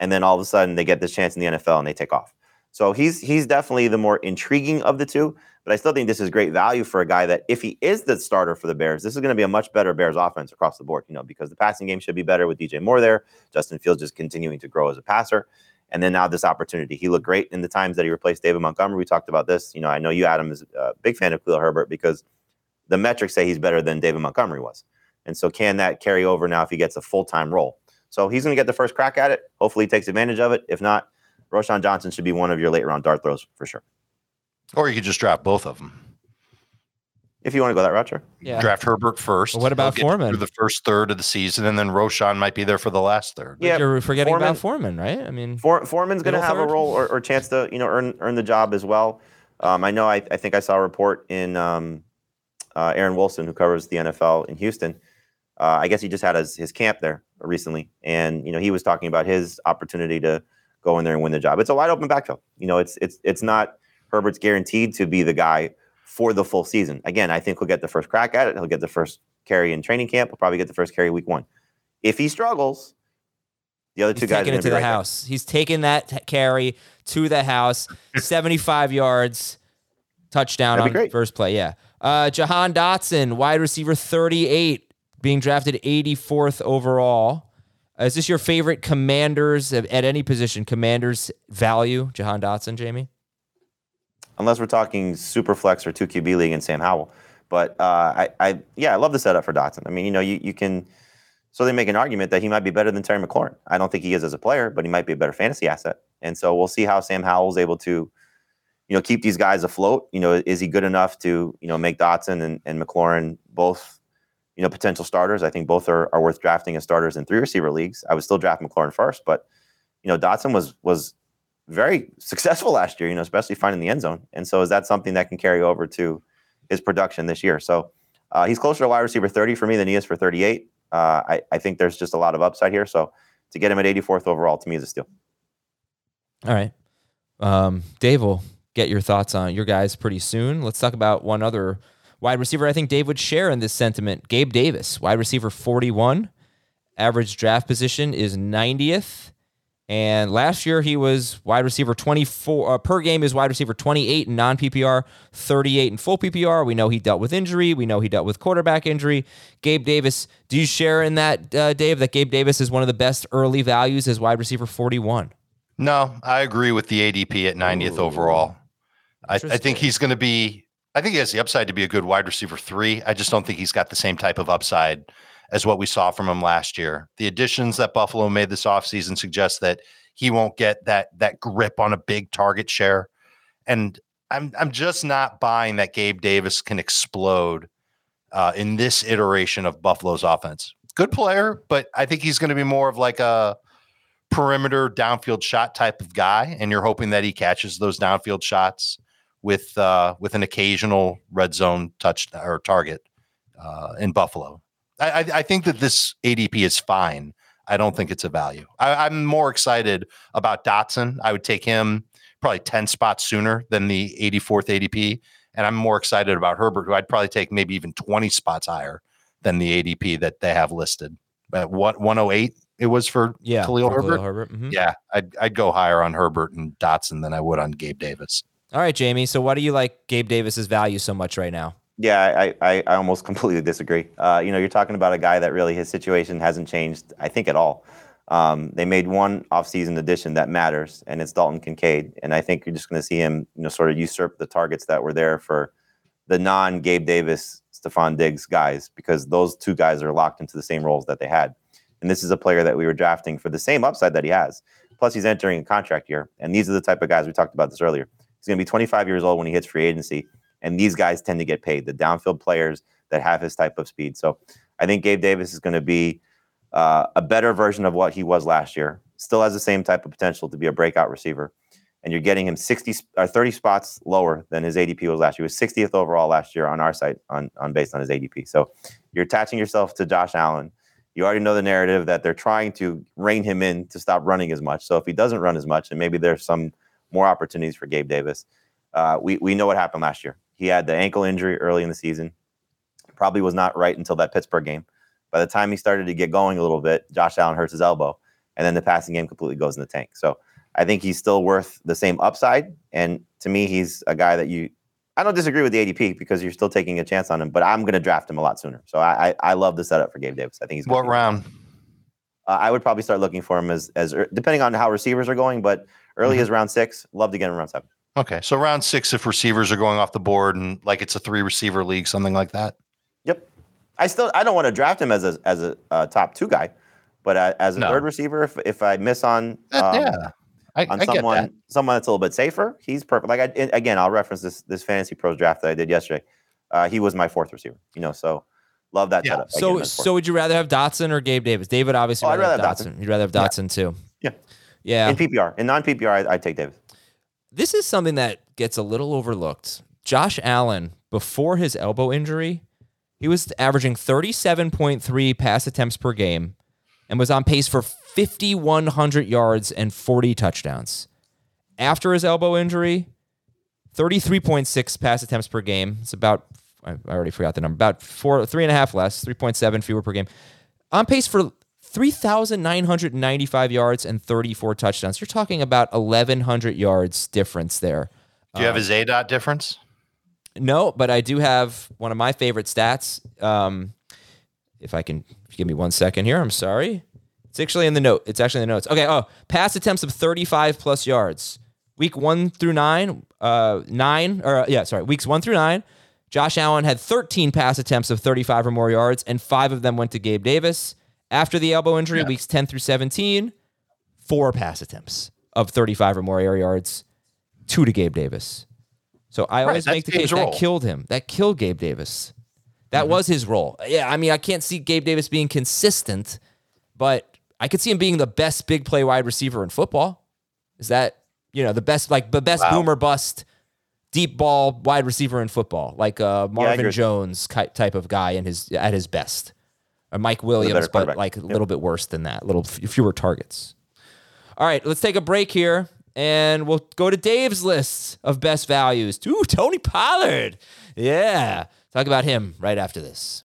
and then all of a sudden they get this chance in the NFL and they take off. So he's he's definitely the more intriguing of the two, but I still think this is great value for a guy that if he is the starter for the Bears, this is going to be a much better Bears offense across the board, you know, because the passing game should be better with DJ Moore there. Justin Fields just continuing to grow as a passer. And then now this opportunity. He looked great in the times that he replaced David Montgomery. We talked about this. You know, I know you, Adam, is a big fan of Khalil Herbert because the metrics say he's better than David Montgomery was. And so, can that carry over now if he gets a full time role? So he's going to get the first crack at it. Hopefully, he takes advantage of it. If not, Roschon Johnson should be one of your late round dart throws for sure. Or you could just draft both of them. If you want to go that route, sure. Yeah. Draft Herbert first. Well, what about get Foreman? Through the first third of the season, and then Roschon might be there for the last third. Yeah, You're forgetting Foreman- about Foreman, right? I mean, For, Foreman's going to Middle have a role or, or chance to you know earn earn the job as well. Um, I know. I, I think I saw a report in um, uh, Aaron Wilson, who covers the NFL in Houston. Uh, I guess he just had his, his camp there recently, and you know he was talking about his opportunity to go in there and win the job. It's a wide open backfield. You know, it's it's it's not Herbert's guaranteed to be the guy for the full season. Again, I think he'll get the first crack at it. He'll get the first carry in training camp. He'll probably get the first carry week one. If he struggles, the other he's two guys are taking it to the right there. house. He's taking that carry to the house, [LAUGHS] 75 yards, touchdown on great. first play. Yeah. Uh, Jahan Dotson, wide receiver 38, being drafted 84th overall. Is this your favorite commanders at any position? Commanders value, Jahan Dotson, Jamey? unless we're talking super flex or two QB league and Sam Howell. But uh, I, I, yeah, I love the setup for Dotson. I mean, you know, you, you can. So they make an argument that he might be better than Terry McLaurin. I don't think he is as a player, but he might be a better fantasy asset. And so we'll see how Sam Howell's able to, you know, keep these guys afloat. You know, is he good enough to, you know, make Dotson and, and McLaurin both, you know, potential starters? I think both are, are worth drafting as starters in three receiver leagues. I would still draft McLaurin first, but you know, Dotson was was very [LAUGHS] successful last year, you know, especially finding the end zone. And so is that something that can carry over to his production this year? So uh, he's closer to wide receiver 30 for me than he is for 38. Uh, I, I think there's just a lot of upside here. So to get him at 84th overall to me is a steal. All right. Um, Dave will get your thoughts on your guys pretty soon. Let's talk about one other wide receiver. I think Dave would share in this sentiment. Gabe Davis, wide receiver 41. Average draft position is 90th. And last year he was wide receiver 24 uh, per game is wide receiver 28 in non PPR, 38 in full PPR. We know he dealt with injury. We know he dealt with quarterback injury. Gabe Davis, do you share in that, uh, Dave, that Gabe Davis is one of the best early values as wide receiver 41? No, I agree with the ADP at 90th overall. I, I think he's going to be, I think he has the upside to be a good wide receiver three. I just don't think he's got the same type of upside as what we saw from him last year. The additions that Buffalo made this offseason suggest that he won't get that that grip on a big target share. And I'm I'm just not buying that Gabe Davis can explode uh, in this iteration of Buffalo's offense. Good player, but I think he's going to be more of like a perimeter downfield shot type of guy, and you're hoping that he catches those downfield shots with uh, with an occasional red zone touch or target uh, in Buffalo. I, I, I think that this ADP is fine. I don't think it's a value. I, I'm more excited about Dotson. I would take him probably 10 spots sooner than the 84th ADP. And I'm more excited about Herbert, who I'd probably take maybe even 20 spots higher than the ADP that they have listed. But what 108 it was for Yeah. Khalil for Herbert? Herbert. mhm. Yeah, I'd, I'd go higher on Herbert and Dotson than I would on Gabe Davis. All right, Jamey. So why do you like Gabe Davis's value so much right now? Yeah, I, I, I almost [LAUGHS] completely disagree. Uh, you know, you're talking about a guy that really his situation hasn't changed, I think, at all. Um, they made one offseason addition that matters, and it's Dalton Kincaid. And I think you're just going to see him, you know, sort of usurp the targets that were there for the non Gabe Davis, Stefon Diggs guys, because those two guys are locked into the same roles that they had. And this is a player that we were drafting for the same upside that he has. Plus, he's entering a contract year. And these are the type of guys we talked about this earlier. He's going to be 25 years old when he hits free agency. And these guys tend to get paid, the downfield players that have his type of speed. So I think Gabe Davis is going to be uh, a better version of what he was last year. Still has the same type of potential to be a breakout receiver. And you're getting him 60 or 30 spots lower than his ADP was last year. He was 60th overall last year on our site on, on based on his ADP. So you're attaching yourself to Josh Allen. You already know the narrative that they're trying to rein him in to stop running as much. So if he doesn't run as much, and maybe there's some more opportunities for Gabe Davis. Uh, we, we know what happened last year. He had the ankle injury early in the season. Probably was not right until that Pittsburgh game. By the time he started to get going a little bit, Josh Allen hurts his elbow, and then the passing game completely goes in the tank. So I think he's still worth the same upside. And to me, he's a guy that you. I don't disagree with the ADP because you're still taking a chance on him, but I'm going to draft him a lot sooner. So I, I I love the setup for Gabe Davis. I think he's What be- round? Uh, I would probably start looking for him as as depending on how receivers are going, but early Mhm. as round six. Love to get him around seven. Okay, so round six, if receivers are going off the board and like it's a three receiver league, something like that. Yep. I still I don't want to draft him as a as a uh, top two guy, but uh, as a No. third receiver, if, if I miss on That- um, yeah, I, on I get someone that. someone that's a little bit safer, he's perfect. Like I again, I'll reference this this fantasy pros draft that I did yesterday. Uh, he was my fourth receiver. You know, so love that Yeah. setup. I So, so would you rather have Dotson or Gabe Davis? David obviously. Oh, I'd rather rather have have Dotson. You'd rather have Dotson too. Yeah. Yeah. in PPR in non PPR, I, I'd take Davis. this is something that gets a little overlooked. Josh Allen, before his elbow injury, he was averaging 37.3 pass attempts per game and was on pace for 5,100 yards and 40 touchdowns. After his elbow injury, 33.6 pass attempts per game. It's about, I already forgot the number, about four, three and a half less, 3.7 fewer per game. On pace for 3,995 yards and 34 touchdowns. You're talking about 1,100 yards difference there. Do you have his A dot difference? No, but I do have one of my favorite stats. Um, if I can if give me one second here, I'm sorry. It's actually in the note. It's actually in the notes. Okay. Oh, pass attempts of 35 plus yards. Week one through nine, uh, nine or yeah, sorry, weeks one through nine. Josh Allen had 13 pass attempts of 35 or more yards, and five of them went to Gabe Davis. After the elbow injury, weeks 10 through 17, four pass attempts of 35 or more air yards, two to Gabe Davis. So I always make the Gabe's case role. that killed him. That killed Gabe Davis. That Mm-hmm. was his role. Yeah, I mean, I can't see Gabe Davis being consistent, but I could see him being the best big play wide receiver in football. Is that you know the best like the best Wow. boomer bust deep ball wide receiver in football, like uh, Marvin agree. Jones type of guy in his at his best, or Mike Williams, but like a Yep. little bit worse than that, a little f- fewer targets. All right, let's take a break here, and we'll go to Dave's list of best values. Ooh, Tony Pollard. Yeah, talk about him right after this.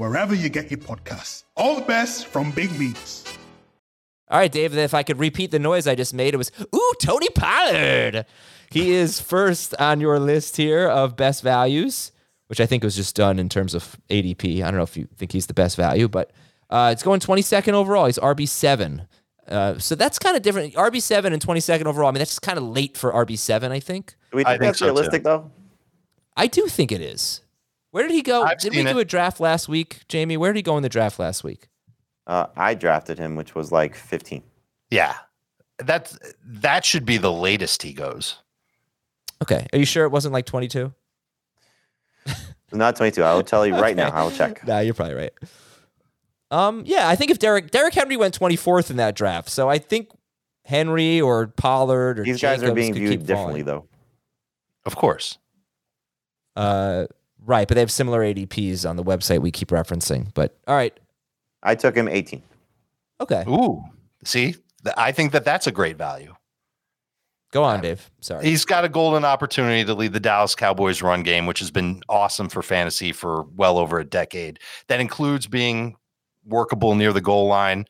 wherever you get your podcasts. All the best from Big Meats. All right, David, if I could repeat the noise I just made, it was, ooh, Tony Pollard. He is first on your list here of best values, which I think was just done in terms of ADP. I don't know if you think he's the best value, but uh, it's going 22nd overall. He's RB7. Uh, so that's kind of different. RB7 and 22nd overall. I mean, that's just kind of late for RB7, I think. Do we I think think that's so, too. realistic though? I do think it is. Where did he go? I've did we do it. a draft last week, Jamey? Where did he go in the draft last week? Uh, I drafted him, which was like 15. Yeah, that's that should be the latest he goes. Okay. Are you sure it wasn't like 22? [LAUGHS] Not 22. I will tell you right now. I will check. [LAUGHS] Nah, you're probably right. Um, yeah, I think if Derek Derrick Henry went 24th in that draft, so I think Henry or Pollard or These guys are being viewed differently, falling. though. Of course. Uh, right, but they have similar ADPs on the website we keep referencing. But all right, I took him 18. okay, Ooh, see, I think that that's a great value. go on, Dave. Sorry. He's got a golden opportunity to lead the Dallas Cowboys run game, which has been awesome for fantasy for well over a decade. That includes being workable near the goal line.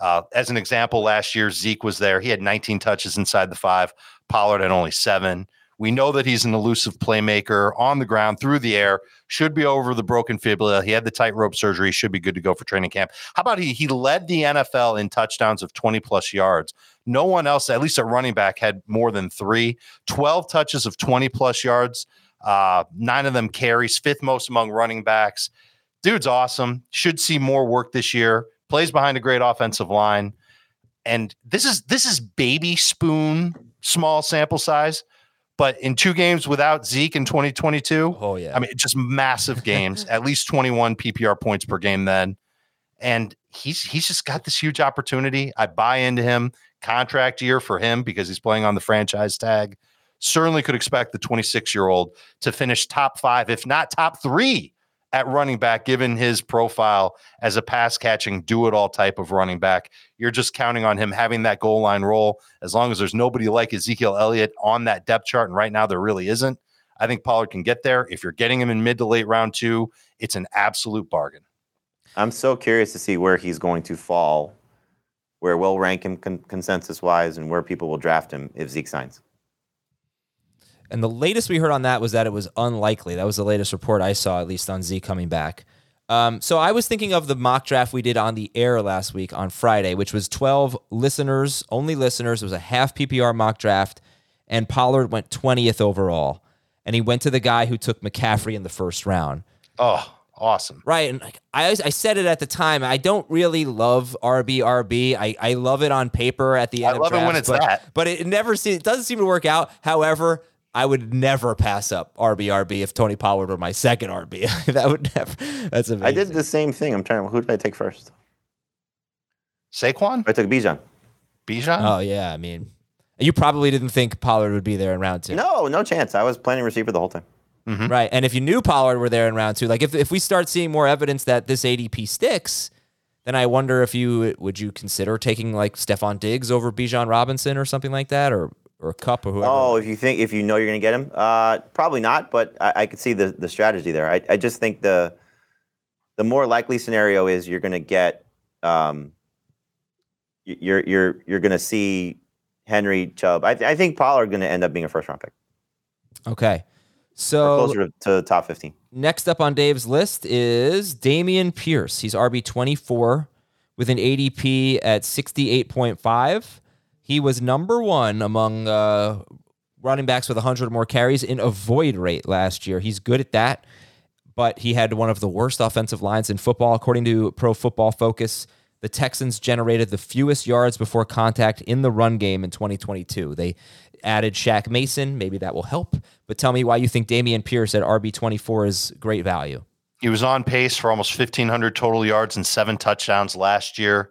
Uh, as an example, last year Zeke was there. He had 19 touches inside the five. Pollard had only seven. We know that he's an elusive playmaker on the ground, through the air. Should be over the broken fibula. He had the tightrope surgery. Should be good to go for training camp. How about he? He led the NFL in touchdowns of 20 plus yards. No one else, at least a running back, had more than three. 12 touches of 20 plus yards. Uh, nine of them carries, fifth most among running backs. Dude's awesome. Should see more work this year. Plays behind a great offensive line. And this is this is baby spoon small sample size, but in two games without Zeke in 2022, oh yeah. I mean, just massive [LAUGHS] games, at least 21 PPR points per game then. And he's he's just got this huge opportunity. I buy into him. Contract year for him because he's playing on the franchise tag. Certainly could expect the 26 year old to finish top five, if not top three at running back, given his profile as a pass catching, do it all type of running back. You're just counting on him having that goal line role as long as there's nobody like Ezekiel Elliott on that depth chart. And right now, there really isn't. I think Pollard can get there. If you're getting him in mid to late round two, it's an absolute bargain. I'm so curious to see where he's going to fall, where we'll rank him con- consensus wise, and where people will draft him if Zeke signs. And the latest we heard on that was that it was unlikely. That was the latest report I saw, at least on Z coming back. Um, so I was thinking of the mock draft we did on the air last week on Friday, which was 12 listeners, only listeners. It was a half PPR mock draft, and Pollard went 20th overall. And he went to the guy who took McCaffrey in the first round. Oh, awesome. Right. And I, I said it at the time. I don't really love RB RB. I, I love it on paper at the end I of love it when it's but, that. But it never se- it doesn't seem to work out. However, I would never pass up RB RB if Tony Pollard were my second RB. [LAUGHS] that would never. That's amazing. I did the same thing. I'm trying. Who did I take first? Saquon? I took Bijan. Bijan? Oh yeah, I mean, you probably didn't think Pollard would be there in round two. No, no chance. I was planning receiver the whole time. Mm-hmm. Right. And if you knew Pollard were there in round two, like if, if we start seeing more evidence that this ADP sticks, then I wonder if you would you consider taking like Stefon Diggs over Bijan Robinson or something like that, or or a Kupp or whoever. Oh, if you think if you know you're going to get him, uh, probably not. But I, I could see the the strategy there. I, I just think the the more likely scenario is you're going to get um, you're you're you're going to see Henry Chubb. I, th- I think Pollard going to end up being a first round pick, Okay. or So closer to, to top fifteen. next up on Dave's list is Dameon Pierce. He's RB twenty four with an ADP at sixty eight point five. He was number one among uh, running backs with 100 or more carries in avoid rate last year. He's good at that, but he had one of the worst offensive lines in football. According to Pro Football Focus, the Texans generated the fewest yards before contact in the run game in 2022. They added Shaq Mason. Maybe that will help. But tell me why you think Dameon Pierce at RB24 is great value. He was on pace for almost 1,500 total yards and seven touchdowns last year.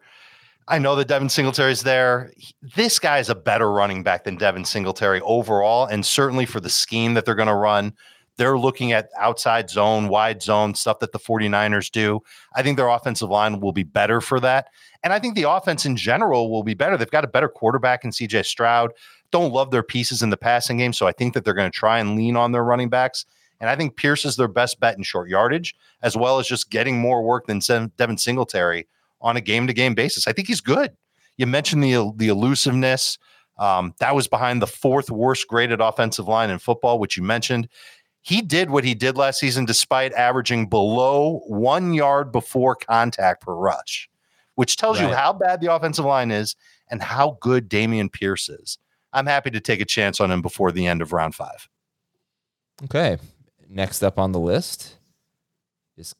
I know that Devin Singletary's there. This guy is a better running back than Devin Singletary overall, and certainly for the scheme that they're going to run. They're looking at outside zone, wide zone stuff that the 49ers do. I think their offensive line will be better for that. And I think the offense in general will be better. They've got a better quarterback in CJ Stroud. Don't love their pieces in the passing game. So I think that they're going to try and lean on their running backs. And I think Pierce is their best bet in short yardage, as well as just getting more work than Devin Singletary on a game to game basis. I think he's good. You mentioned the the elusiveness. Um, that was behind the fourth worst graded offensive line in football, which you mentioned. He did what he did last season despite averaging below one yard before contact per rush, which tells you how bad the offensive line is and how good Dameon Pierce is. I'm happy to take a chance on him before the end of round five. Okay. Next up on the list is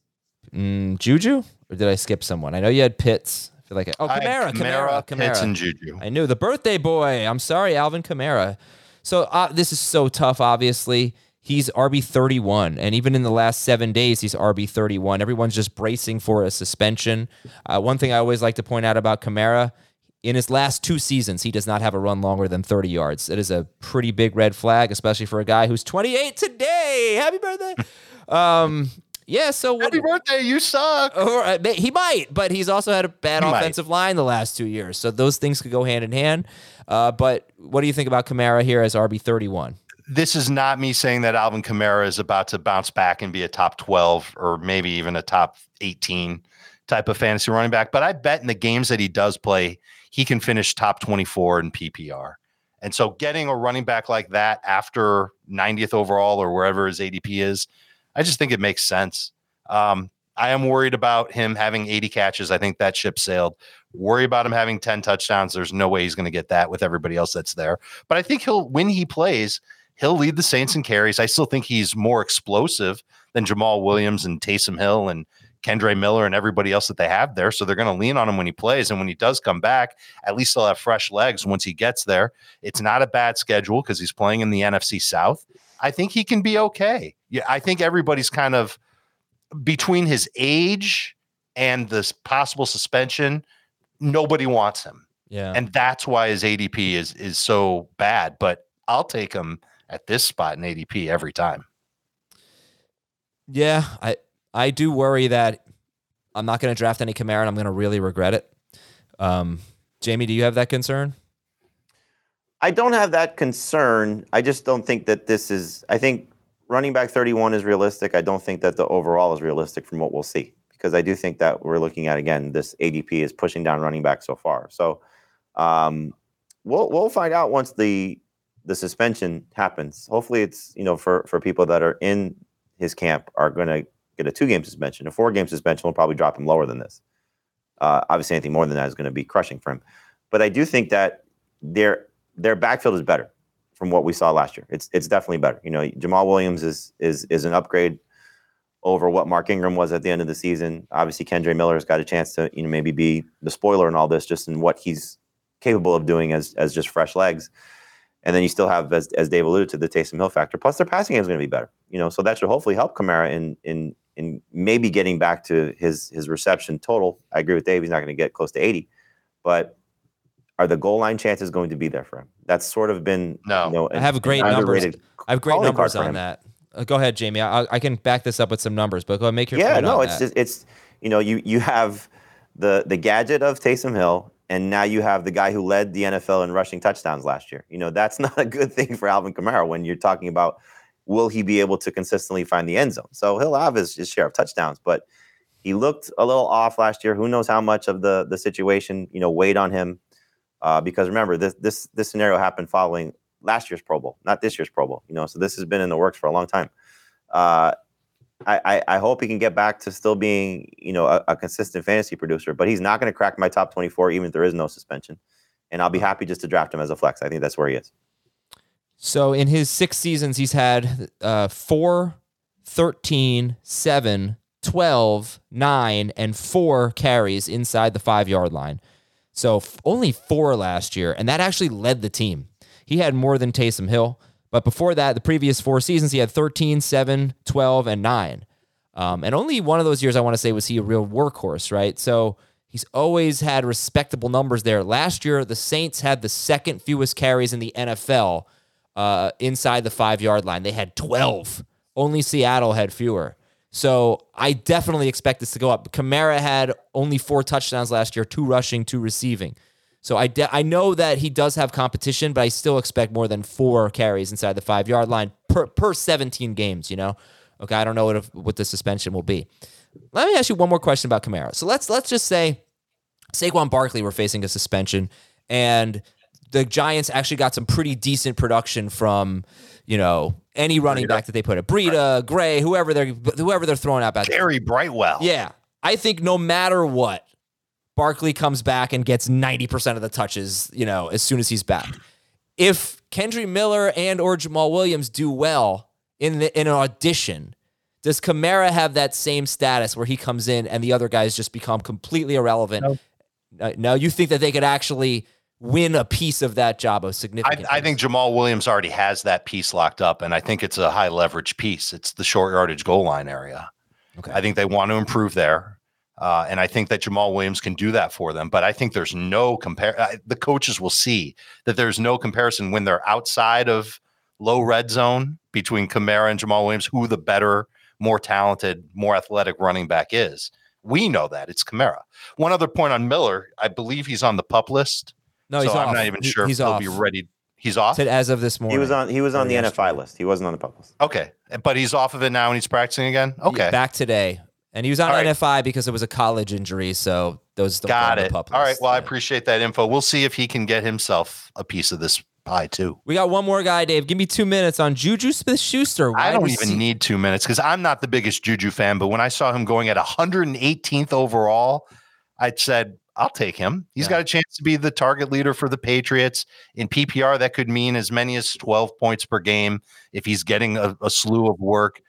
mm, Juju, or did I skip someone? I know you had Pitts. I feel like I, oh I- Kamara, Kamara, Kamara, Pitts, and Juju. I knew the birthday boy. I'm sorry, Alvin Kamara. So uh, this is so tough. Obviously, he's RB 31, and even in the last seven days, he's RB 31. Everyone's just bracing for a suspension. Uh, one thing I always like to point out about Kamara. In his last two seasons, he does not have a run longer than 30 yards. That is a pretty big red flag, especially for a guy who's 28 today. Happy birthday. [LAUGHS] um, yeah, so what, Happy birthday, you suck. or, uh, he might, but he's also had a bad He might. offensive line the last two years. So those things could go hand in hand. Uh, but what do you think about Kamara here as RB thirty one? this is not me saying that Alvin Kamara is about to bounce back and be a top 12 or maybe even a top 18 type of fantasy running back. But I bet in the games that he does play, he can finish top 24 in PPR. And so getting a running back like that after 90th overall or wherever his ADP is, I just think it makes sense. Um, I am worried about him having 80 catches. I think that ship sailed. Worry about him having 10 touchdowns. There's no way he's going to get that with everybody else that's there. But I think he'll, when he plays, he'll lead the Saints in carries. I still think he's more explosive than Jamaal Williams and Taysom Hill and Kendre Miller and everybody else that they have there. So they're going to lean on him when he plays. And when he does come back, at least he'll have fresh legs once he gets there. It's not a bad schedule because he's playing in the NFC South. I think he can be okay. Yeah, I think everybody's kind of between his age and this possible suspension, nobody wants him. Yeah, And that's why his ADP is is so bad. But I'll take him at this spot in ADP every time. yeah. I I do worry that I'm not going to draft any Kamara and I'm going to really regret it. Um, Jamey, do you have that concern? I don't have that concern. I just don't think that this is. I think running back 31 is realistic. I don't think that the overall is realistic from what we'll see because I do think that we're looking at again this ADP is pushing down running back so far. So um, we'll we'll find out once the the suspension happens. Hopefully, it's you know for for people that are in his camp are going to get a two game suspension. A four game suspension will probably drop him lower than this. Uh, obviously, anything more than that is going to be crushing for him. But I do think that their their backfield is better from what we saw last year. It's it's definitely better. You know, Jamaal Williams is is is an upgrade over what Mark Ingram was at the end of the season. Obviously, Kendre Miller has got a chance to you know maybe be the spoiler in all this, just in what he's capable of doing as as just fresh legs. And then you still have, as, as Dave alluded to, the Taysom Hill factor. Plus, their passing game is going to be better. You know, so that should hopefully help Kamara in in in maybe getting back to his his reception total. I agree with Dave; he's not going to get close to eighty, but are the goal line chances going to be there for him? That's sort of been no. You know, I have great numbers. I have great numbers on that. Uh, go ahead, Jamey. I, I, can back this up with some numbers, but go ahead, make your point. yeah. no, it's just it's you know you you have the the gadget of Taysom Hill and now you have the guy who led the NFL in rushing touchdowns last year. You know, that's [LAUGHS] not a good thing for Alvin Kamara when you're talking about will he be able to consistently find the end zone. So he'll have his, his share of touchdowns, but he looked a little off last year. Who knows how much of the the situation you know weighed on him? Uh, because remember, this this this scenario happened following last year's Pro Bowl, not this year's Pro Bowl. You know, so this has been in the works for a long time. Uh, I, I, hope he can get back to still being, you know, a, a consistent fantasy producer. But he's not going to crack my top 24, even if there is no suspension. And I'll be happy just to draft him as a flex. I think that's where he is. So in his six seasons, he's had uh, 4, 13, 7, 12, 9, and 4 carries inside the five yard line. So f- only four last year. And that actually led the team. He had more than Taysom Hill. But before that, the previous four seasons, he had 13, 7, 12, and 9. Um, and only one of those years, I want to say, was he a real workhorse, right? So he's always had respectable numbers there. Last year, the Saints had the second fewest carries in the NFL uh, inside the five yard line. They had 12. Only Seattle had fewer. So I definitely expect this to go up. Kamara had only four touchdowns last year, two rushing, two receiving. So I, de- I know that he does have competition, but I still expect more than four carries inside the five yard line per, per 17 games, you know? Okay, I don't know what, if, what the suspension will be. Let me ask you one more question about Kamara. So let's let's just say Saquon Barkley were facing a suspension and the Giants actually got some pretty decent production from, you know, any running back that they put it. Breida, Gray, whoever they're whoever they're throwing out back. Gary Brightwell. Yeah. I think no matter what, Barkley comes back and gets 90% of the touches, you know, as soon as he's back. If Kendre Miller and or Jamaal Williams do well in the in an audition, does Kamara have that same status where he comes in and the other guys just become completely irrelevant? No, uh, no you think that they could actually win a piece of that job of significance? I, I, think Jamaal Williams already has that piece locked up, and I think it's a high leverage piece. It's the short yardage goal line area. Okay. I think they want to improve there. Uh, and I think that Jamaal Williams can do that for them. But I think there's no compare. Uh, the coaches will see that there's no comparison when they're outside of low red zone between Kamara and Jamaal Williams, who the better, more talented, more athletic running back is. We know that it's Kamara. One other point on Miller, I believe he's on the pup list. No, he's so off. I'm not even sure he's if he'll off. be ready. He's off. Said as of this morning. He was on. He was oh, on the NFI list. He wasn't on the pup list. Okay, but he's off of it now and he's practicing again. Okay, back today. And he was on NFI because it was a college injury, so those don't got it. All right. Well, I appreciate that info. We'll see if he can get himself a piece of this pie too. We got one more guy, Dave. Give me two minutes on Juju Smith Schuster. I don't even need two minutes because I'm not the biggest Juju fan, but when I saw him going at 118th overall, I said, I'll take him. He's yeah. got a chance to be the target leader for the Patriots. In PPR, that could mean as many as 12 points per game if he's getting a, a slew of work.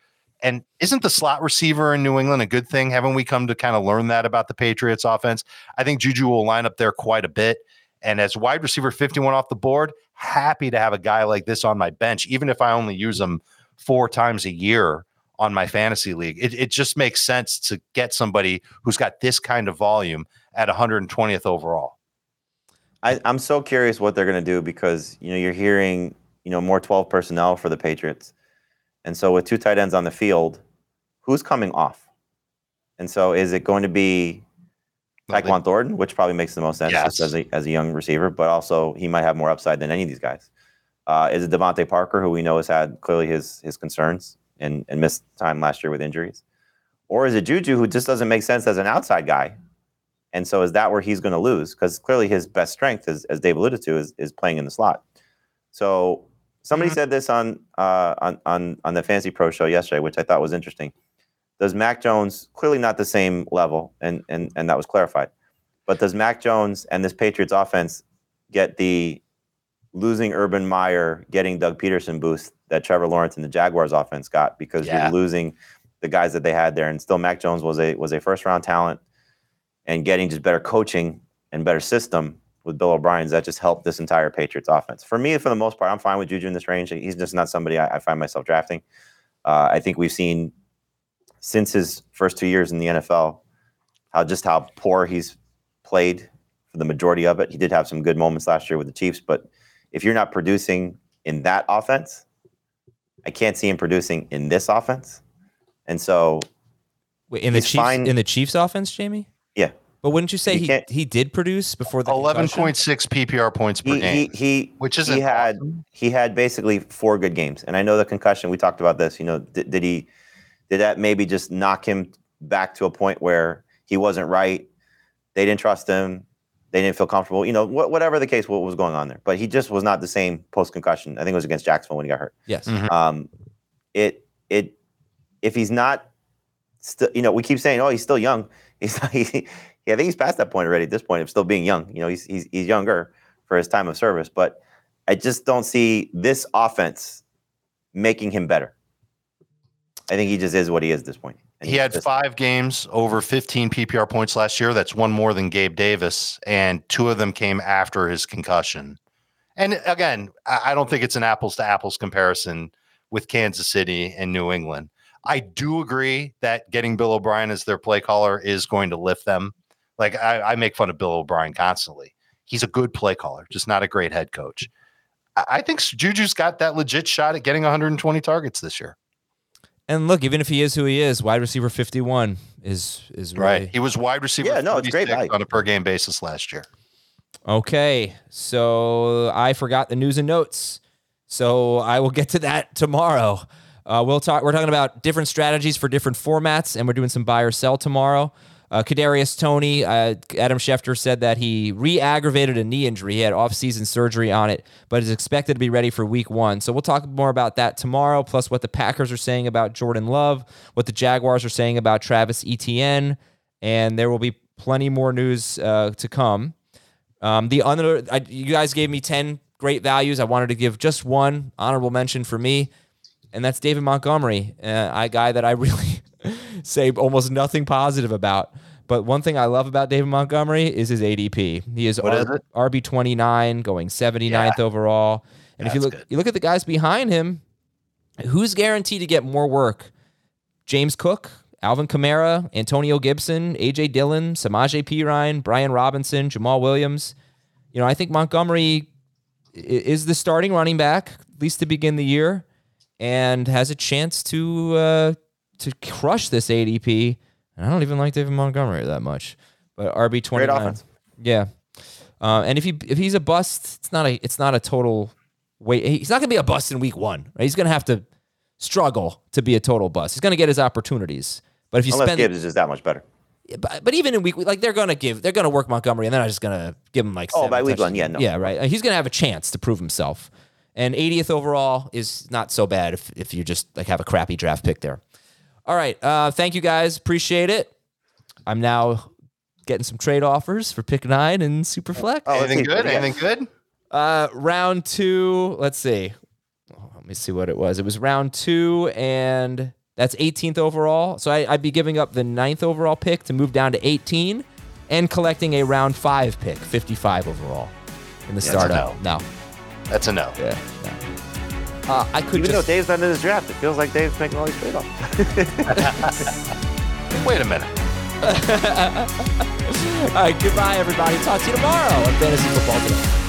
And isn't the slot receiver in New England a good thing? Haven't we come to kind of learn that about the Patriots offense? I think Juju will line up there quite a bit. And as wide receiver 51 off the board, happy to have a guy like this on my bench, even if I only use him four times a year on my fantasy league. It, it just makes sense to get somebody who's got this kind of volume at 120th overall. I, I'm so curious what they're going to do because you know you're hearing you know more 12 personnel for the Patriots. And so with two tight ends on the field, who's coming off? And so, is it going to be Well, Tyquan Thornton, which probably makes the most sense Yes. as a, as a young receiver, but also he might have more upside than any of these guys. Uh, is it DeVante Parker, who we know has had clearly his his concerns and, and missed time last year with injuries? Or is it Juju, who just doesn't make sense as an outside guy? And so is that where he's going to lose? Because clearly his best strength, is, as Dave alluded to, is, is playing in the slot. So somebody said this on, uh, on on on the Fantasy Pro show yesterday, which I thought was interesting. Does Mac Jones clearly not the same level, and and and that was clarified, but does Mac Jones and this Patriots offense get the losing Urban Meyer, getting Doug Pederson boost that Trevor Lawrence and the Jaguars offense got because Yeah. you're losing the guys that they had there, and still Mac Jones was a was a first round talent, and getting just better coaching and better system with Bill O'Brien's that just helped this entire Patriots offense? For me, for the most part, I'm fine with Juju in this range. He's just not somebody I, I find myself drafting. Uh, I think we've seen since his first two years in the NFL how just how poor he's played for the majority of it. He did have some good moments last year with the Chiefs, but if you're not producing in that offense, I can't see him producing in this offense. And so, Wait, in the Chiefs fine. in the Chiefs offense, Jamey. Yeah, But wouldn't you say You he, he did produce before the Eleven concussion? point six PPR points per he, game. he he which isn't had awesome. he had basically four good games, and I know the concussion. We talked about this. You know, did, did he did that maybe just knock him back to a point where he wasn't right? They didn't trust him. They didn't feel comfortable. You know, wh- whatever the case, what was going on there, but he just was not the same post concussion. I think it was against Jacksonville when he got hurt. Yes. Mhm. Um, it it if he's not still, you know, we keep saying, oh, he's still young. He's not, [LAUGHS] he, yeah, I think he's past that point already. At this point of still being young, you know, he's he's he's younger for his time of service, but I just don't see this offense making him better. I think he just is what he is at this point. And He had five games over 15 PPR points last year. That's one more than Gabe Davis, and two of them came after his concussion. And again, I don't think it's an apples to apples comparison with Kansas City and New England. I do agree that getting Bill O'Brien as their play caller is going to lift them. Like I, I make fun of Bill O'Brien constantly. He's a good play caller, just not a great head coach. I, I think Juju's got that legit shot at getting 120 targets this year. And look, even if he is who he is, wide receiver 51 is is really Right. He was wide receiver Yeah, no, it's great value. on a per game basis last year. Okay, so I forgot the news and notes, so I will get to that tomorrow. Uh, we'll talk. We're talking about different strategies for different formats, and we're doing some buy or sell tomorrow. Uh, Kadarius Toney, uh, Adam Schefter said that he re-aggravated a knee injury. He had off-season surgery on it, but is expected to be ready for Week One. So we'll talk more about that tomorrow. Plus, what the Packers are saying about Jordan Love, what the Jaguars are saying about Travis Etienne, and there will be plenty more news uh, to come. Um, the other, I, you guys gave me 10 great values. I wanted to give just one honorable mention for me, and that's David Montgomery, uh, a guy that I [LAUGHS] really say almost nothing positive about. But one thing I love about David Montgomery is his ADP. He is, R- it? RB 29, going 79th overall. And if you look, good. you look at the guys behind him, who's guaranteed to get more work? James Cook, Alvin Kamara, Antonio Gibson, AJ Dillon, Samaje Perine, Brian Robinson, Jamaal Williams. You know, I think Montgomery is the starting running back, at least to begin the year, and has a chance to uh, to crush this ADP. And I don't even like David Montgomery that much, but RB twenty Great nine. offense. Yeah, uh, and if he if he's a bust, it's not a it's not a total wait. He's not gonna be a bust in week one. Right? He's gonna have to struggle to be a total bust. He's gonna get his opportunities. But if you Unless spend, Gibbs is that much better. but, but even in week like they're gonna give they're gonna work Montgomery and they're not just gonna give him like Oh, by week touchdowns. one, yeah, no. yeah right. He's gonna have a chance to prove himself. And 80th overall is not so bad if if you just like have a crappy draft pick there. All right, uh, thank you guys, appreciate it. I'm now getting some trade offers for pick nine and super flex. Oh, Anything good? What do you got? Anything good? Uh, round two. Let's see. Oh, let me see what it was. It was round two, and that's 18th overall. So I, I'd be giving up the ninth overall pick to move down to 18, and collecting a round five pick, 55 overall, in the That's a startup. No. That's a no. Yeah. no. Uh, I could Even though. Dave's not in his draft, it feels like Dave's making all these trade offs. [LAUGHS] Wait a minute. [LAUGHS] All right. Goodbye, everybody. Talk to you tomorrow on Fantasy Football Today.